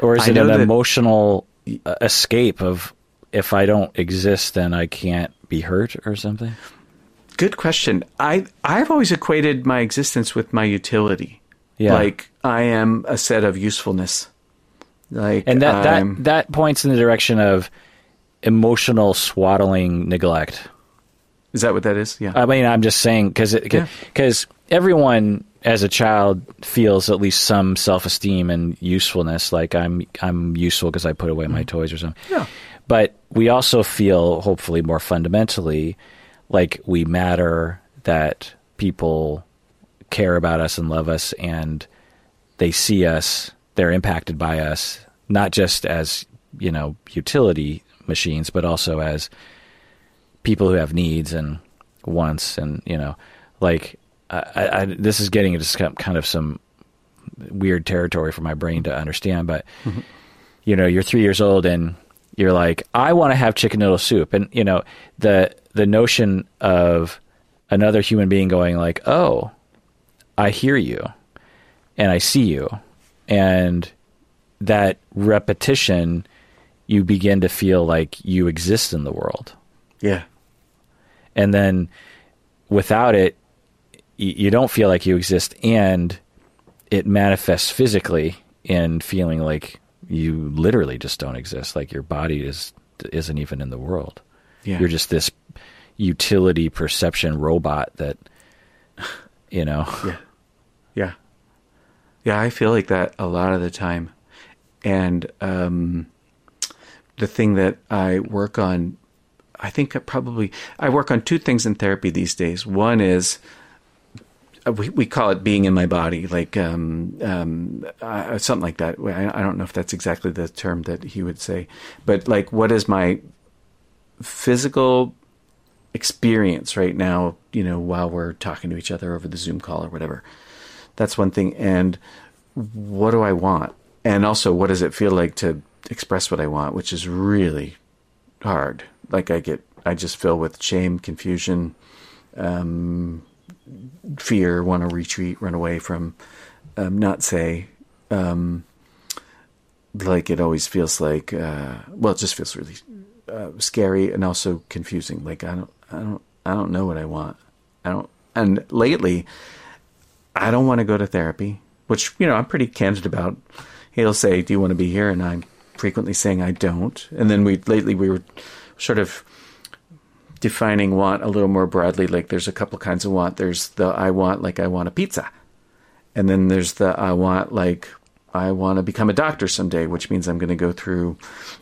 Or is I it an that- emotional uh, escape of if I don't exist, then I can't be hurt or something? Good question. I I've always equated my existence with my utility. Yeah. Like I am a set of usefulness. Like And that I'm- that that points in the direction of emotional swaddling neglect. is that what that is? Yeah. I mean, I'm just saying because Yeah. because everyone as a child feels at least some self esteem and usefulness. Like I'm I'm useful because I put away my mm. toys or something. Yeah. But we also feel, hopefully, more fundamentally, like we matter. That people care about us and love us, and they see us. They're impacted by us, not just as you know utility machines, but also as people who have needs and wants, and you know, like I, I, this is getting into kind of some weird territory for my brain to understand. But you know, you're three years old and you're like, I want to have chicken noodle soup, and you know, the the notion of another human being going like, oh, I hear you, and I see you, and that repetition, you begin to feel like you exist in the world yeah. and then without it you don't feel like you exist and it manifests physically in feeling like you literally just don't exist like your body is isn't even in the world Yeah. you're just this utility perception robot that you know Yeah. Yeah. Yeah, I feel like that a lot of the time. And um, the thing that I work on, I think I probably, I work on two things in therapy these days. One is, we, we call it being in my body, like um, um, uh, something like that. I, I don't know if that's exactly the term that he would say, but like, what is my physical experience right now, you know, while we're talking to each other over the Zoom call or whatever. That's one thing. And what do I want? And also, what does it feel like to express what I want, which is really hard. Like, I get, I just fill with shame, confusion, um, fear, want to retreat, run away from, um, not say, um, like it always feels like, uh, well, it just feels really uh, scary and also confusing. Like I don't, I don't, I don't know what I want. I don't. And lately, I don't want to go to therapy, which you know I'm pretty candid about. He'll say, "Do you want to be here?" And I'm frequently saying I don't. And then we lately we were sort of defining want a little more broadly. Like there's a couple kinds of want. There's the I want like I want a pizza, and then there's the I want like I want to become a doctor someday, which means I'm going to go through,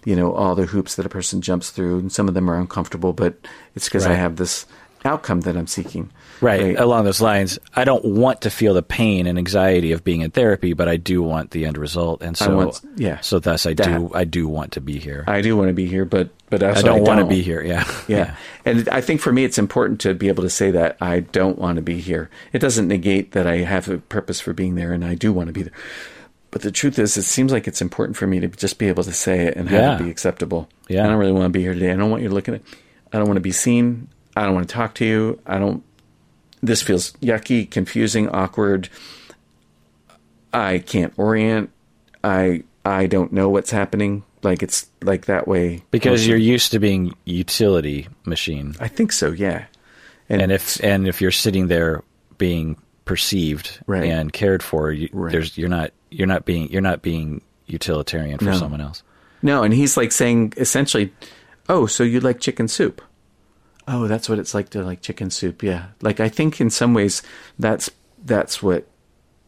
you know, all the hoops that a person jumps through, and some of them are uncomfortable, but it's because I have this outcome that I'm seeking. right along those lines i don't want to feel the pain and anxiety of being in therapy but i do want the end result and so want- yeah. so thus i That. do i do want to be here I do want to be here, but but also I don't want to don't. be here yeah Yeah. And I think for me, it's important to be able to say that I don't want to be here. It doesn't negate that I have a purpose for being there and I do want to be there. But the truth is, it seems like it's important for me to just be able to say it and have Yeah. it be acceptable. Yeah. I don't really want to be here today. I don't want you to look at it. I don't want to be seen. I don't want to talk to you. I don't. This feels yucky, confusing, awkward. I can't orient. I I don't know what's happening. Like it's like that way because you're used to being utility machine I think so. Yeah. and if and if you're sitting there being perceived Right. and cared for you, Right. there's you're not you're not being you're not being utilitarian for No. someone else No, and he's like saying essentially, "Oh, so you like chicken soup? Oh, that's what it's like to like chicken soup." Yeah. Like I think in some ways that's that's what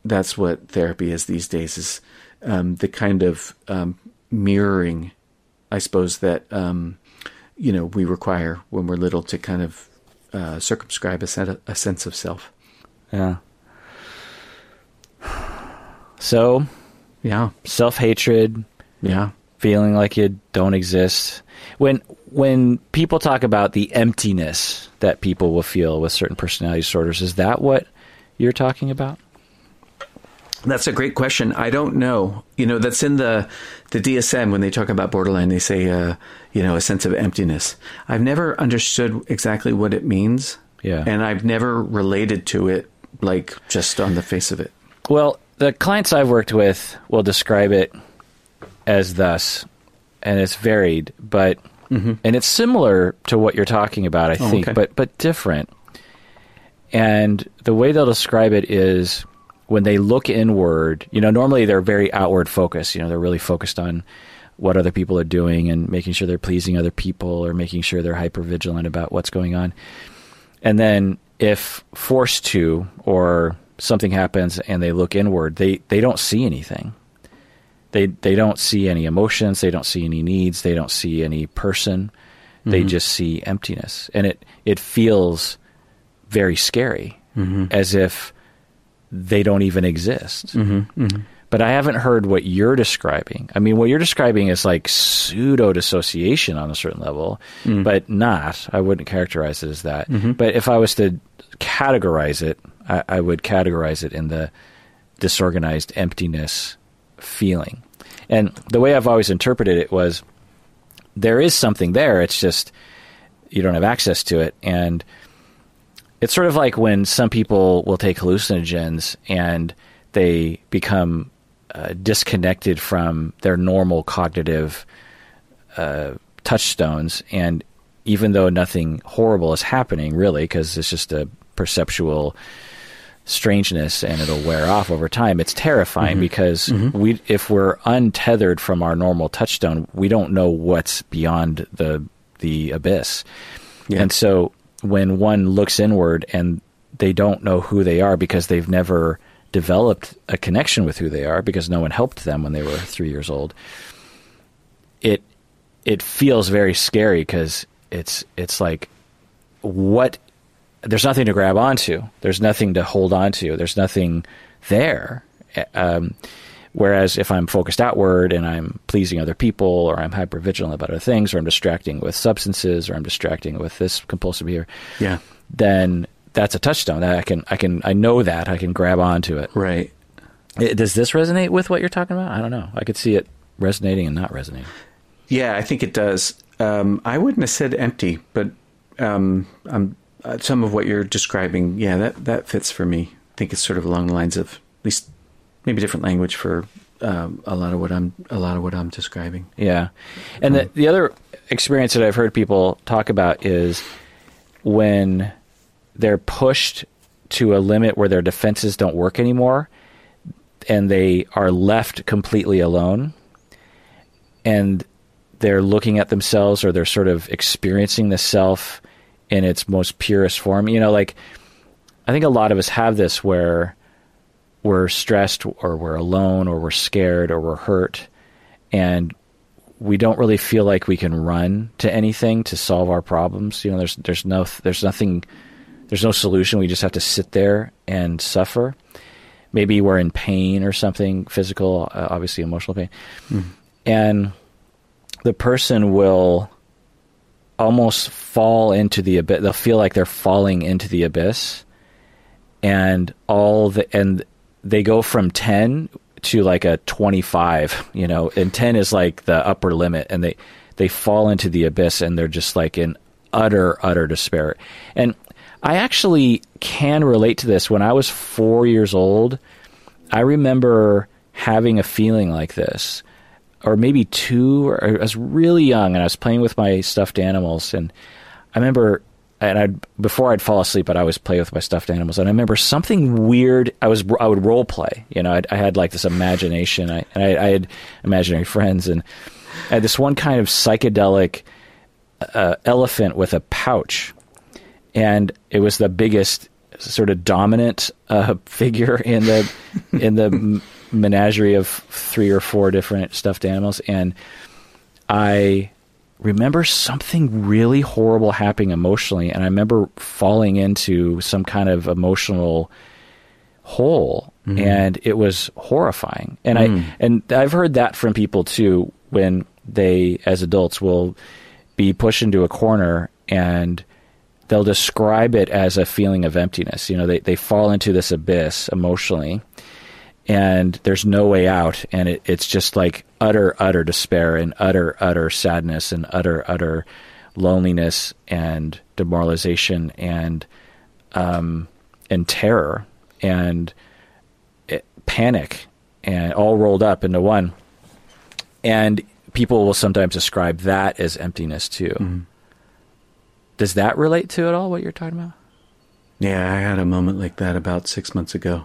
that's what therapy is these days is um, the kind of um, mirroring, I suppose that um, you know we require when we're little to kind of uh, circumscribe a, set, a sense of self. yeah so Yeah. self-hatred Yeah. feeling like you don't exist. When when people talk about the emptiness that people will feel with certain personality disorders, is that what you're talking about? That's a great question. I don't know. You know, that's in the the DSM when they talk about borderline. They say, uh, you know, a sense of emptiness. I've never understood exactly what it means. Yeah. and I've never related to it like just on the face of it. Well, the clients I've worked with will describe it as thus, and it's varied, but and it's similar to what you're talking about, I Mm-hmm. Oh, think, okay. but but different. And the way they'll describe it is when they look inward. You know, normally they're very outward focused. You know, they're really focused on what other people are doing and making sure they're pleasing other people or making sure they're hyper vigilant about what's going on. And then if forced to or something happens and they look inward, they, they don't see anything. They they don't see any emotions, they don't see any needs, they don't see any person. They mm-hmm. just see emptiness. And it it feels very scary mm-hmm. as if they don't even exist. Mm-hmm. But I haven't heard what you're describing. I mean, what you're describing is like pseudo dissociation on a certain level, mm. but not. I wouldn't characterize it as that. But if I was to categorize it, I, I would categorize it in the disorganized emptiness feeling. And the way I've always interpreted it was there is something there. It's just you don't have access to it. And it's sort of like when some people will take hallucinogens and they become uh, disconnected from their normal cognitive uh, touchstones. And even though nothing horrible is happening, really, because it's just a perceptual strangeness and it'll wear off over time. It's terrifying mm-hmm. because mm-hmm. we if we're untethered from our normal touchstone, we don't know what's beyond the the abyss. Yeah. And so when one looks inward and they don't know who they are because they've never developed a connection with who they are because no one helped them when they were 3 years old. It it feels very scary because it's it's like what there's nothing to grab onto. There's nothing to hold onto. There's nothing there. Um, whereas if I'm focused outward and I'm pleasing other people, or I'm hyper vigilant about other things, or I'm distracting with substances, or I'm distracting with this compulsive behavior, Yeah. then that's a touchstone. I can, I can, I know that I can grab onto it. Right. I- Does this resonate with what you're talking about? I don't know. I could see it resonating and not resonating. Yeah, I think it does. Um, I wouldn't have said empty, but um, um, uh, some of what you're describing, yeah, that that fits for me. I think it's sort of along the lines of at least maybe different language for um, a lot of what I'm a lot of what I'm describing. Yeah. And the, the other experience that I've heard people talk about is when they're pushed to a limit where their defenses don't work anymore and they are left completely alone and they're looking at themselves or they're sort of experiencing the self in its most purest form. You know, like I think a lot of us have this where we're stressed or we're alone or we're scared or we're hurt and we don't really feel like we can run to anything to solve our problems. You know, there's there's no there's nothing there's no solution. We just have to sit there and suffer. Maybe we're in pain or something, physical, uh, obviously emotional pain. And the person will almost fall into the abyss. They'll feel like they're falling into the abyss, and all the and they go from ten to like a twenty five. You know, and ten is like the upper limit, and they they fall into the abyss, and they're just like in utter utter despair. And I actually can relate to this. When I was four years old, I remember having a feeling like this or maybe two. Or I was really young, and I was playing with my stuffed animals, and I remember, and I before I'd fall asleep, I'd always play with my stuffed animals, and I remember something weird. I was I would role play, you know, I'd, I had like this imagination, I, and I, I had imaginary friends, and I had this one kind of psychedelic uh, elephant with a pouch, and it was the biggest sort of dominant uh, figure in the in the menagerie of three or four different stuffed animals, and I remember something really horrible happening emotionally, and I remember falling into some kind of emotional hole, mm-hmm. and it was horrifying. And I mm. and I've heard that from people too when they, as adults, will be pushed into a corner and they'll describe it as a feeling of emptiness. You know, they, they fall into this abyss emotionally and there's no way out, and it, it's just like utter, utter despair and utter, utter sadness and utter, utter loneliness and demoralization and um, and terror and it, panic and all rolled up into one. And people will sometimes describe that as emptiness too. Mm-hmm. Does that relate to at all what you're talking about? Yeah, I had a moment like that about six months ago.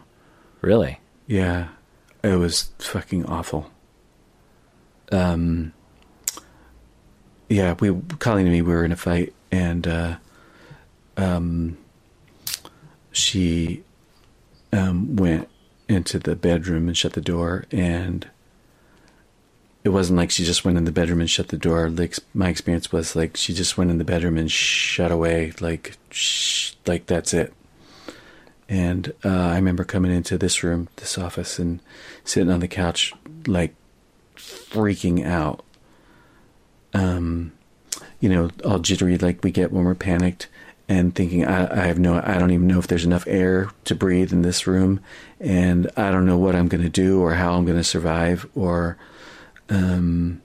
Really? Yeah, it was fucking awful. Um, yeah, we Colleen and me we were in a fight, and uh, um, she um, went into the bedroom and shut the door, and it wasn't like she just went in the bedroom and shut the door. Like my experience was like she just went in the bedroom and shut away, like shh, like that's it. And uh, I remember coming into this room, this office, and sitting on the couch, like freaking out. Um, you know, all jittery like we get when we're panicked, and thinking, I, I have no, I don't even know if there's enough air to breathe in this room, and I don't know what I'm going to do or how I'm going to survive, or, um,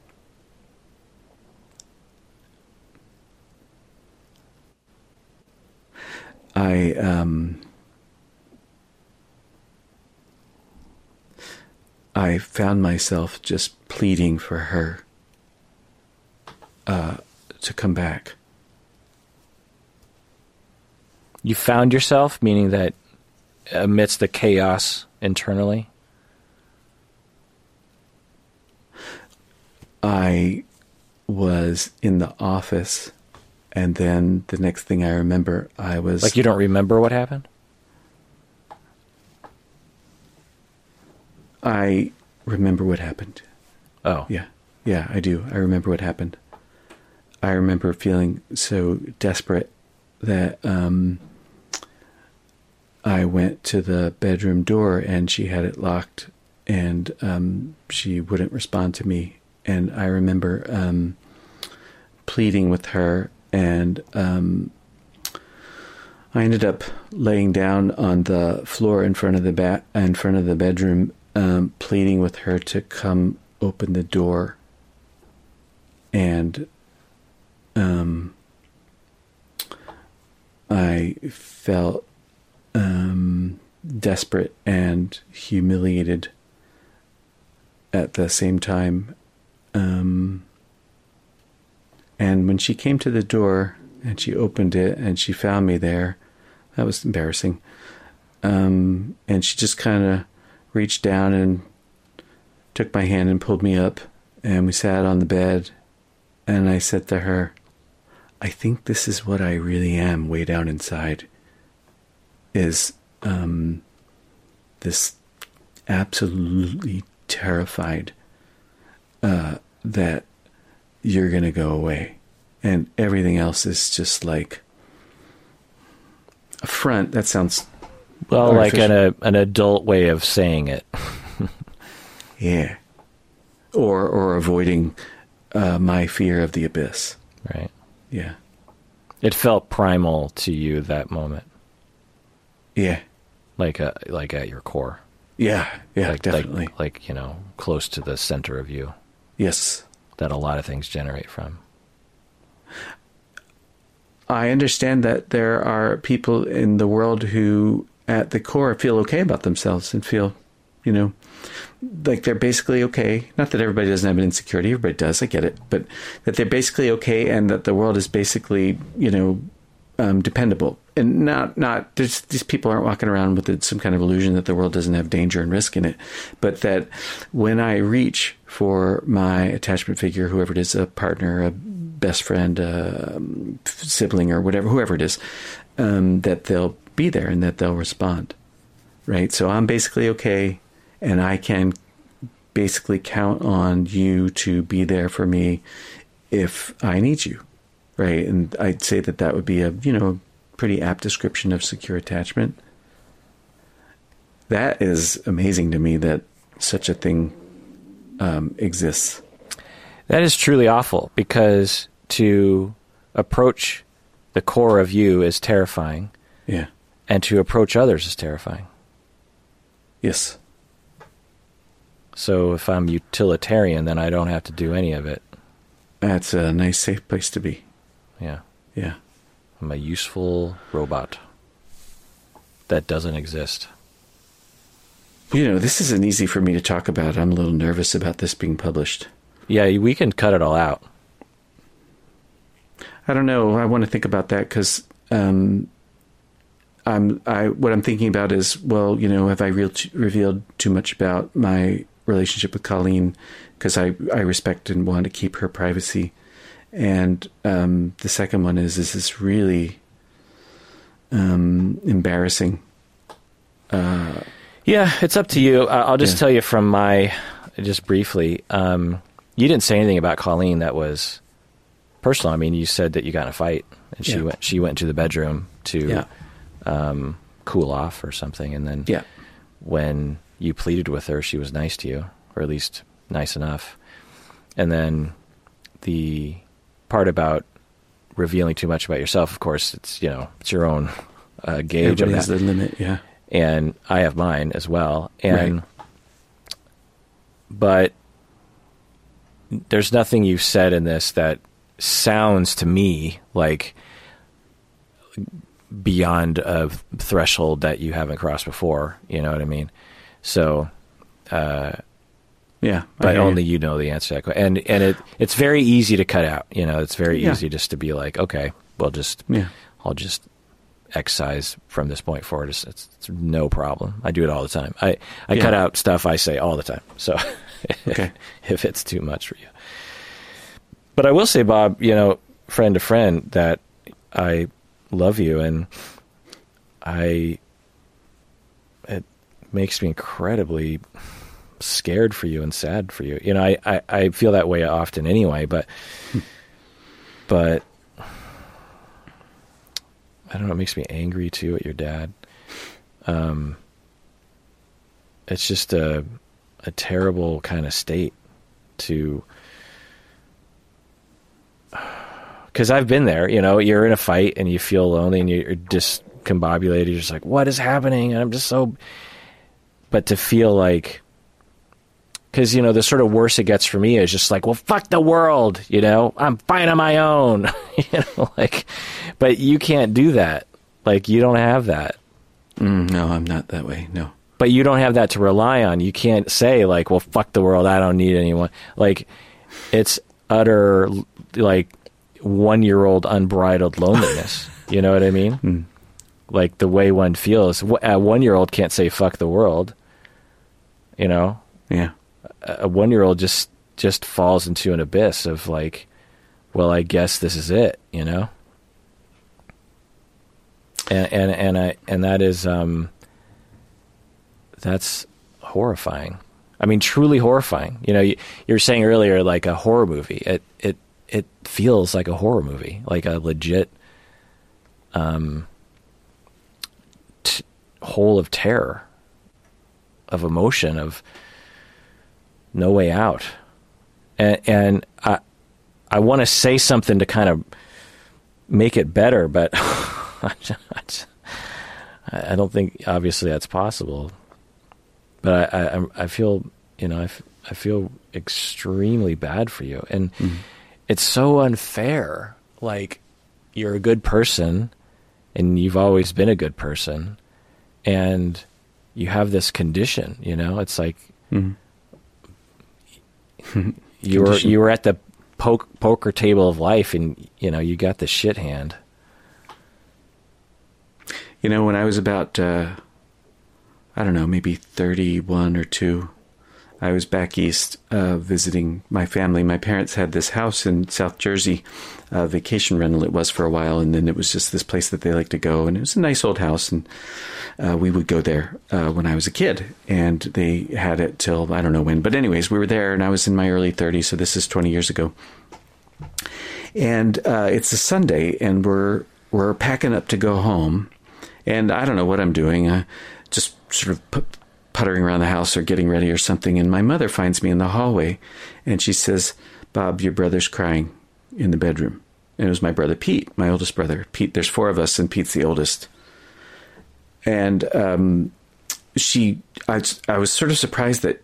I um, I found myself just pleading for her uh, to come back. You found yourself, meaning that amidst the chaos internally? I was in the office, and then the next thing I remember, I was Like you don't remember what happened? I remember what happened. Oh. Yeah, yeah, I do. I remember what happened. I remember feeling so desperate that um, I went to the bedroom door and she had it locked, and um, she wouldn't respond to me. And I remember um, pleading with her, and um, I ended up laying down on the floor in front of the ba- in front of the bedroom, um, pleading with her to come open the door. And um, I felt um, desperate and humiliated at the same time. Um, and when she came to the door and she opened it and she found me there, that was embarrassing. Um, and she just kind of reached down and took my hand and pulled me up, and we sat on the bed. And I said to her, I think this is what I really am way down inside is um, this absolutely terrified uh, that you're going to go away. And everything else is just like a front. That sounds, Well, like an, a, an adult way of saying it. yeah. Or, or avoiding uh, my fear of the abyss. Right. Yeah. It felt primal to you that moment, Yeah. like a, like at your core. Yeah. Yeah, like, definitely. Like, like, you know, close to the center of you yes. that a lot of things generate from. I understand that there are people in the world who, at the core, feel okay about themselves and feel, you know, like they're basically okay. Not that everybody doesn't have an insecurity, everybody does, I get it, but that they're basically okay and that the world is basically, you know, um, dependable. And not, not, these people aren't walking around with some kind of illusion that the world doesn't have danger and risk in it, but that when I reach for my attachment figure, whoever it is, a partner, a best friend, a um, sibling, or whatever, whoever it is, um, that they'll be there and that they'll respond. Right. So I'm basically okay, and I can basically count on you to be there for me if I need you. Right. And I'd say that that would be a, you know, pretty apt description of secure attachment. That is amazing to me that such a thing um, exists. That is truly awful because to approach the core of you is terrifying, Yeah. And to approach others is terrifying. Yes. So if I'm utilitarian, then I don't have to do any of it. That's a nice, safe place to be. Yeah. Yeah. I'm a useful robot that doesn't exist. You know, this isn't easy for me to talk about. I'm a little nervous about this being published. Yeah, we can cut it all out. I don't know. I want to think about that because um, I'm. I what I'm thinking about is, well, you know, have I real revealed too much about my relationship with Colleen? Because I I respect and want to keep her privacy. And um, the second one is, is this really um, embarrassing? Uh, Yeah, it's up to you. I'll just Yeah. tell you from my, just briefly. Um, you didn't say anything about Colleen that was personal. I mean, you said that you got in a fight, and she Yeah. went. She went to the bedroom to yeah, um, cool off or something, and then yeah, when you pleaded with her, she was nice to you, or at least nice enough. And then the part about revealing too much about yourself, of course, it's you know it's your own uh, gauge of Everybody has limit. Yeah, and I have mine as well. And Right. but there's nothing you've said in this that sounds to me like beyond a threshold that you haven't crossed before. You know what I mean? So, uh, yeah. But hear you. only you know the answer to that question. And and it it's very easy to cut out. You know, it's very Yeah. easy just to be like, okay, well, just Yeah, I'll just excise from this point forward. It's, it's, it's no problem. I do it all the time. I, I Yeah. cut out stuff I say all the time. So Okay. if it's too much for you. But I will say, Bob, you know, friend to friend, that I love you and I, it makes me incredibly scared for you and sad for you. You know, I, I, I feel that way often anyway, but, but I don't know. It makes me angry too at your dad. Um, it's just a a terrible kind of state to because I've been there. You know, you're in a fight and you feel lonely and you're discombobulated. You're just like, what is happening? And I'm just so. But to feel like, because you know, the sort of worse it gets for me is just like, well, fuck the world. You know, I'm fine on my own. you know, like, but you can't do that. Like, you don't have that. mm, no, I'm not that way. No. But you don't have that to rely on. You can't say like, "Well, fuck the world. I don't need anyone." Like, it's utter like one year old unbridled loneliness. you know what I mean? Mm. Like the way one feels. A one year old can't say "fuck the world." You know, Yeah. a one year old just just falls into an abyss of like, well, I guess this is it, you know. And and and I and that is um. That's horrifying. I mean, truly horrifying. You know, you, you were saying earlier like a horror movie. It it it feels like a horror movie, like a legit um t- hole of terror, of emotion, of no way out. And, and I, I want to say something to kind of make it better, but I I don't think obviously that's possible. But I, I, I'm- feel, you know, I, f- I feel extremely bad for you, and it's so unfair. Like you're a good person, and you've always been a good person, and you have this condition. You know, it's like Mhm. you were you were at the poke, poker table of life, and you know you got the shit hand. You know, when I was about, uh, I don't know, maybe 31 or 2, I was back east uh, visiting my family. My parents had this house in South Jersey, uh, vacation rental it was for a while, and then it was just this place that they liked to go. And it was a nice old house, and uh, we would go there uh, when I was a kid. And they had it till I don't know when. But, anyways, we were there, and I was in my early 30s, so this is 20 years ago and uh, it's a Sunday, and we're we're packing up to go home, and I don't know what I'm doing, I just sort of put, puttering around the house or getting ready or something, and my mother finds me in the hallway, and she says, "Bob, your brother's crying in the bedroom." And it was my brother Pete, my oldest brother. Pete, there's four of us, and Pete's the oldest. And um, she, I, was- I was sort of surprised that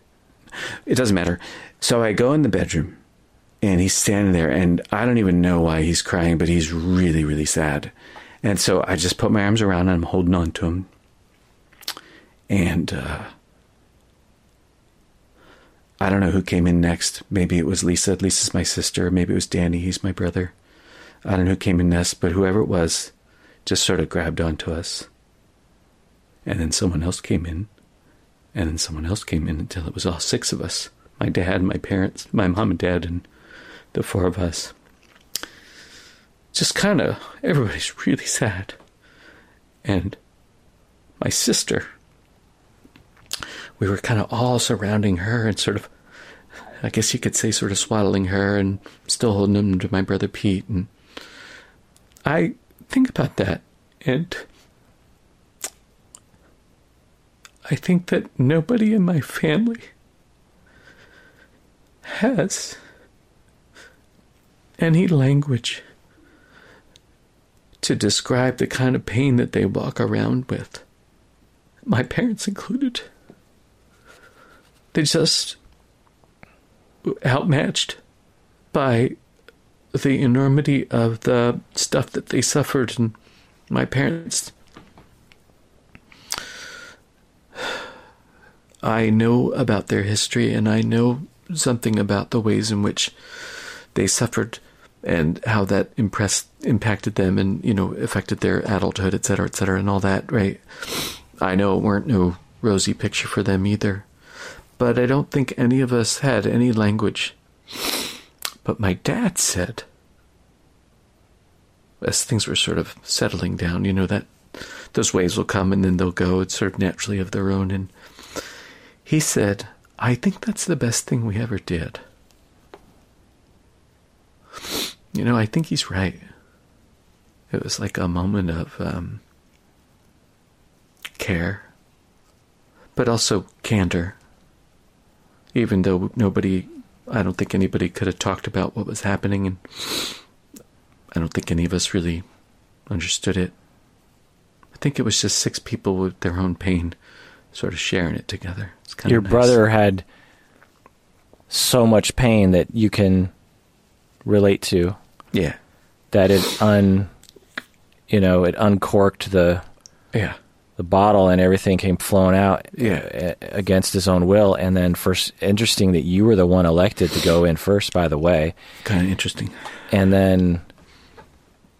It doesn't matter. So I go in the bedroom and he's standing there and I don't even know why he's crying, but he's really, really sad. And so I just put my arms around him, I'm holding on to him. And uh, I don't know who came in next. Maybe it was Lisa. Lisa's my sister. Maybe it was Danny. He's my brother. I don't know who came in next, but whoever it was just sort of grabbed onto us. And then someone else came in. And then someone else came in until it was all six of us my dad, my parents, my mom and dad, and the four of us. Just kind of, everybody's really sad. And my sister, we were kind of all surrounding her and sort of, I guess you could say, sort of swaddling her and still holding him to my brother Pete. And I think about that and I think that nobody in my family has any language to describe the kind of pain that they walk around with, my parents included. They just outmatched by the enormity of the stuff that they suffered and my parents. I know about their history and I know something about the ways in which they suffered and how that impressed impacted them and you know affected their adulthood et cetera et cetera and all that right? I know it weren't no rosy picture for them either but i don't think any of us had any language but my dad said as things were sort of settling down you know that those waves will come and then they'll go it's sort of naturally of their own and he said I think that's the best thing we ever did. You know, I think he's right. It was like a moment of um, care, but also candor. Even though nobody, I don't think anybody could have talked about what was happening, and I don't think any of us really understood it. I think it was just six people with their own pain sort of sharing it together. It's kind Your nice. brother had so much pain that you can relate to. Yeah. That it un you know, it uncorked the yeah the bottle and everything came flowing out yeah. Uh, against his own will and then first interesting that you were the one elected to go in first by the way kind of interesting and then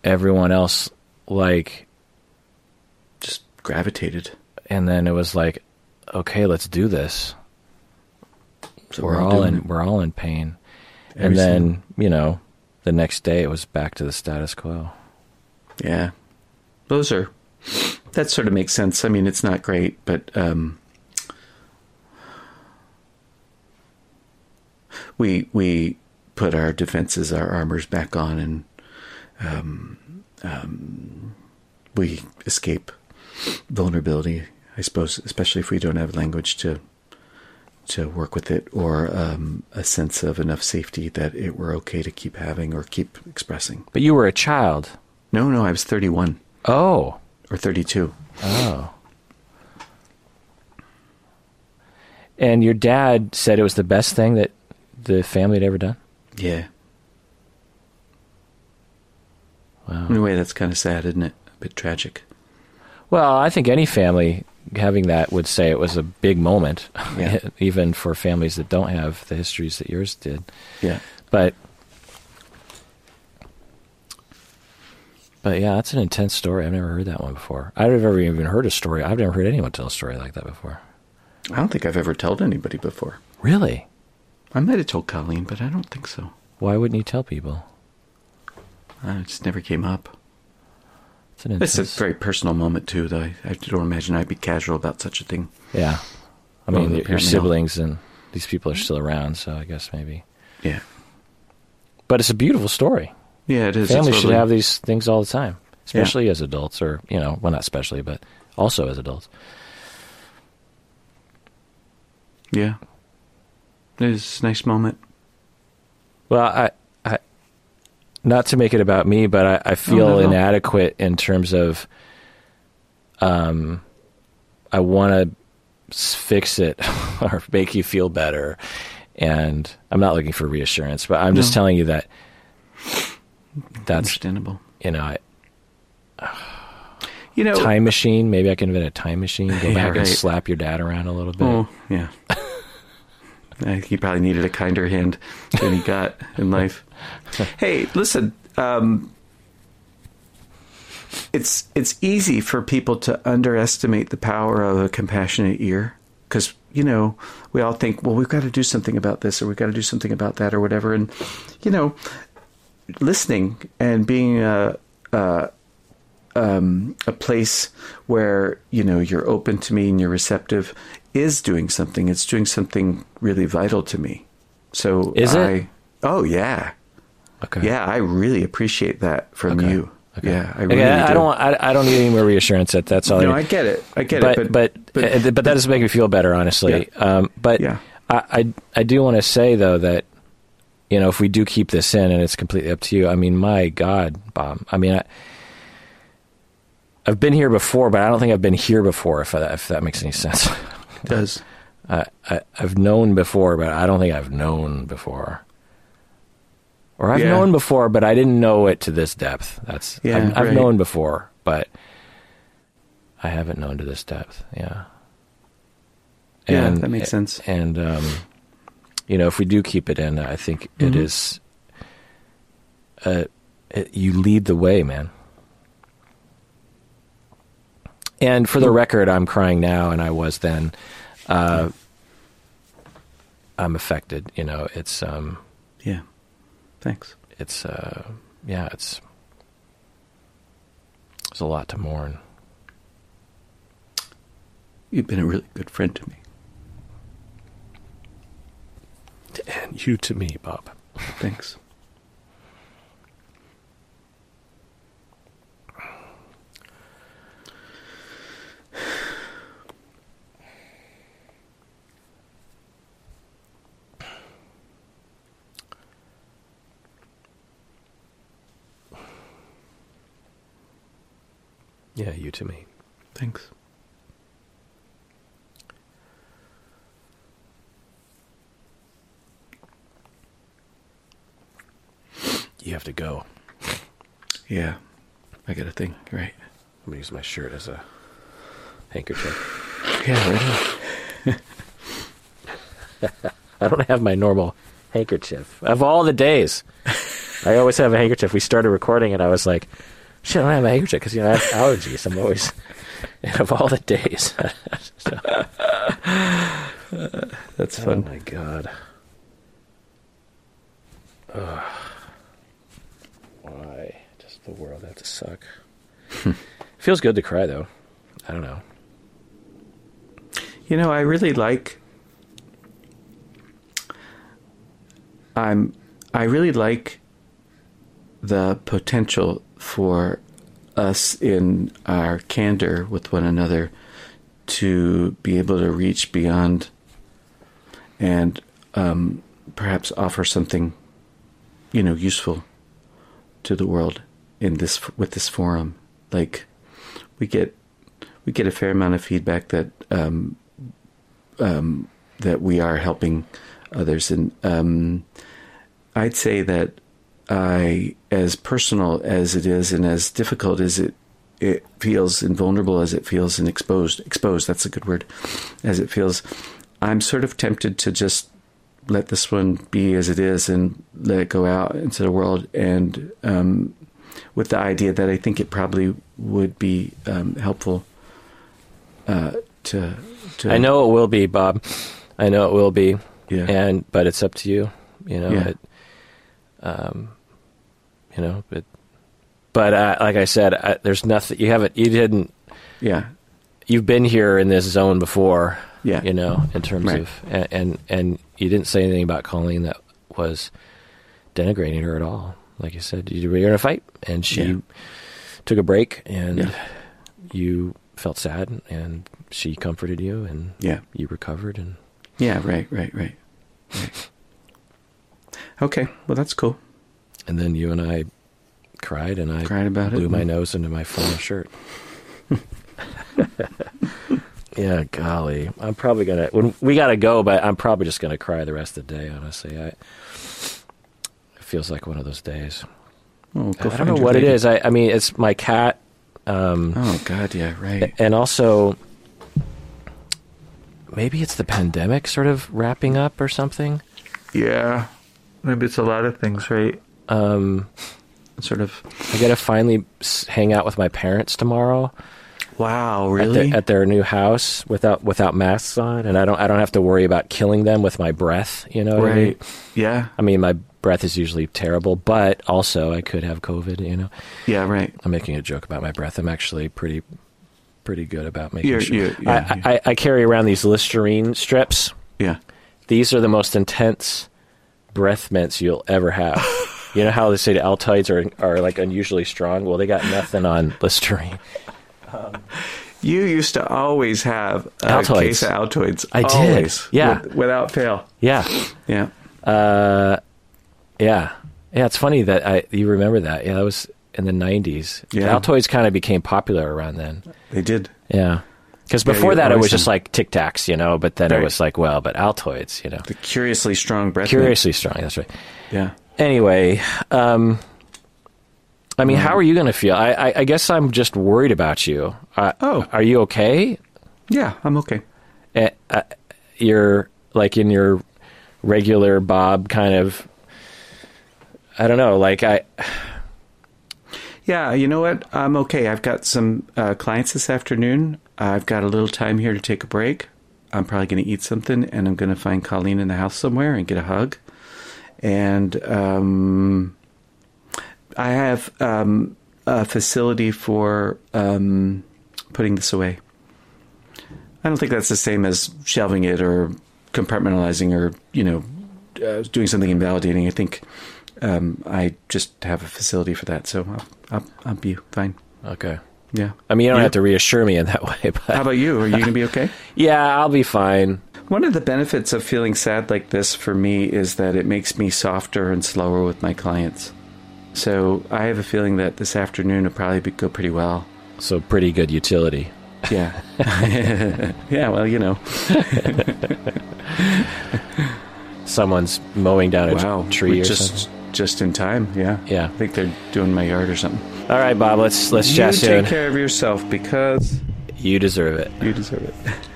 everyone else like just gravitated and then it was like okay, let's do this. So we're, we're all in it. we're all in pain. Every and then, single. you know, the next day it was back to the status quo. Yeah. Those are that sort of makes sense. I mean, it's not great, but um, we we put our defenses, our armors back on, and um, um, we escape vulnerability I suppose, especially if we don't have language to to work with it, or um, a sense of enough safety that it were okay to keep having or keep expressing. But you were a child. No, no, I was thirty-one. Oh, or thirty-two. Oh. And your dad said it was the best thing that the family had ever done. Yeah. Wow. In a way, that's kind of sad, isn't it? A bit tragic. Well, I think any family having that would say it was a big moment, yeah. even for families that don't have the histories that yours did. Yeah. But But yeah, that's an intense story. I've never heard that one before. I've never even heard a story. I've never heard anyone tell a story like that before. I don't think I've ever told anybody before. Really? I might have told Colleen, but I don't think so. Why wouldn't you tell people? Uh, it just never came up. It's, an it's a very personal moment too, though. I, I, don't imagine I'd be casual about such a thing. Yeah, I mean, well, your siblings and these people are still around, so I guess maybe. Yeah, but it's a beautiful story. Yeah, it is. Families should have these things all the time, especially yeah. as adults, or you know, well, not especially, but also as adults. Yeah, it is a nice moment. Well, I not to make it about me, but I, I feel oh, no, no. inadequate in terms of um, I want to fix it or make you feel better. And I'm not looking for reassurance, but I'm just telling you that that's Understandable. you know I, You know, time machine. Maybe I can invent a time machine. Go Yeah, back and slap your dad around a little bit. Oh, yeah. I think he probably needed a kinder hand than he got in life. Hey, listen, um, it's it's easy for people to underestimate the power of a compassionate ear because you know we all think, well, we've got to do something about this or we've got to do something about that or whatever, and you know, listening and being a, a um, a place where you know you're open to me and you're receptive is doing something. It's doing something really vital to me. So Is it? Oh yeah, Okay. yeah. I really appreciate that from Okay. you. Okay. Yeah, I really I, I do. don't. Want, I, I don't need any more reassurance. That that's all. No, I I get it. I get but, it. but but uh, but that doesn't make me feel better, honestly. Um, but Yeah. I, I I do want to say though that you know if we do keep this in and it's completely up to you. I mean, my God, Bob. I mean, I, I've been here before, but I don't think I've been here before. If that, if that makes any sense. it does. I, I I've known before, but I don't think I've known before. Or I've Yeah. known before, but I didn't know it to this depth. That's Yeah, I've, I've right. known before, but I haven't known to this depth. Yeah. Yeah, that makes sense. And um, you know, if we do keep it in, I think it Mhm. is. Uh, it, you lead the way, man. And for the record, I'm crying now, and I was then. Uh, I'm affected. You know, it's um, Yeah. Thanks. it's uh, yeah, it's it's a lot to mourn. You've been a really good friend to me. And you to me, Bob. Thanks. Yeah, you to me. Thanks. You have to go. Yeah. I got a thing. Right. I'm gonna use my shirt as a handkerchief. Yeah. Right. on. I don't have my normal handkerchief. Of all the days, I always have a handkerchief. We started recording, and I was like, "Shit, I don't have a handkerchief because you know I have allergies. I'm always." And of all the days, That's fun. oh my god, Ugh. The world have to suck? Feels good to cry though. I don't know. You know, I really like. I'm. I really like the potential for us in our candor with one another to be able to reach beyond and um, perhaps offer something, you know, useful to the world in this with this forum. Like, we get we get a fair amount of feedback that um, um, that we are helping others, and um, I'd say that I, as personal as it is, and as difficult as it it feels, and vulnerable as it feels, and exposed exposed that's a good word, as it feels, I'm sort of tempted to just let this one be as it is and let it go out into the world and um, with the idea that I think it probably would be um, helpful uh, to, to I know it will be, Bob. I know it will be. yeah and but it's up to you you know Yeah. it, um you know but but uh, like i said I, there's nothing you haven't you didn't yeah you've been here in this zone before Yeah. you know in terms Right. of and, and and you didn't say anything about colleen that was denigrating her at all like you said you were in a fight and she Yeah. took a break and Yeah. you felt sad and she comforted you and yeah you recovered and yeah right right right right okay well that's cool And then you and I cried, and I Cried about it blew my nose into my flannel shirt. Yeah, golly, I'm probably gonna. When we gotta go, but I'm probably just gonna cry the rest of the day. Honestly, I. It feels like one of those days. Oh, go I find don't know what lady. it is. I, I mean, it's my cat, um, Oh God, yeah, right. and also maybe it's the pandemic sort of wrapping up or something. Yeah. Maybe it's a lot of things, right? Um, Sort of. I got to finally hang out with my parents tomorrow. Wow, at, really? their, at their new house without without masks on, and I don't I don't have to worry about killing them with my breath. You know, what I mean? right. Yeah. I mean, my breath is usually terrible, but also I could have COVID. You know, Yeah. Right. I'm making a joke about my breath. I'm actually pretty pretty good about making You're- sure. you're- yeah, I, I, I carry around these Listerine strips. Yeah. These are the most intense breath mints you'll ever have. you know how they say the Altoids are are like unusually strong. Well, they got nothing on Listerine. You used to always have a Altoids. case of Altoids. I did. Always. Yeah. With- without fail. Yeah. Yeah. Uh, yeah, yeah. It's funny that I you remember that. Yeah, that was in the '90s. Yeah. Altoids kind of became popular around then. They did. Yeah, because before you that it was just like Tic Tacs, you know. But then it was like, well, but Altoids, you know, The curiously strong breath. curiously strong. That's right. Yeah. Anyway, um, I mean, how are you going to feel? I, I, I guess I'm just worried about you. Uh, Oh. are you okay? Yeah. Yeah. I'm okay. Uh, uh, you're like in your regular Bob kind of. I don't know. Like I, Yeah, you know what? I'm okay. I've got some uh, clients this afternoon. I've got a little time here to take a break. I'm probably going to eat something, and I'm going to find Colleen in the house somewhere and get a hug. And um, I have um, a facility for um, putting this away. I don't think that's the same as shelving it or compartmentalizing or you know uh, doing something invalidating. I think um, I just have a facility for that, so I'll, I'll, I'll be fine. okay. Yeah. I mean, you don't have to reassure me in that way, But How about you? Are you going to be okay? yeah, I'll be fine. One of the benefits of feeling sad like this for me is that it makes me softer and slower with my clients. So I have a feeling that this afternoon will probably be, go pretty well. So pretty good utility. Yeah. yeah, well, you know. Someone's mowing down a Wow. tree We're or just something. Just in time, yeah. Yeah. I think they're doing my yard or something. All right, Bob. Let's let's you chat take care of yourself because You deserve it. you deserve it.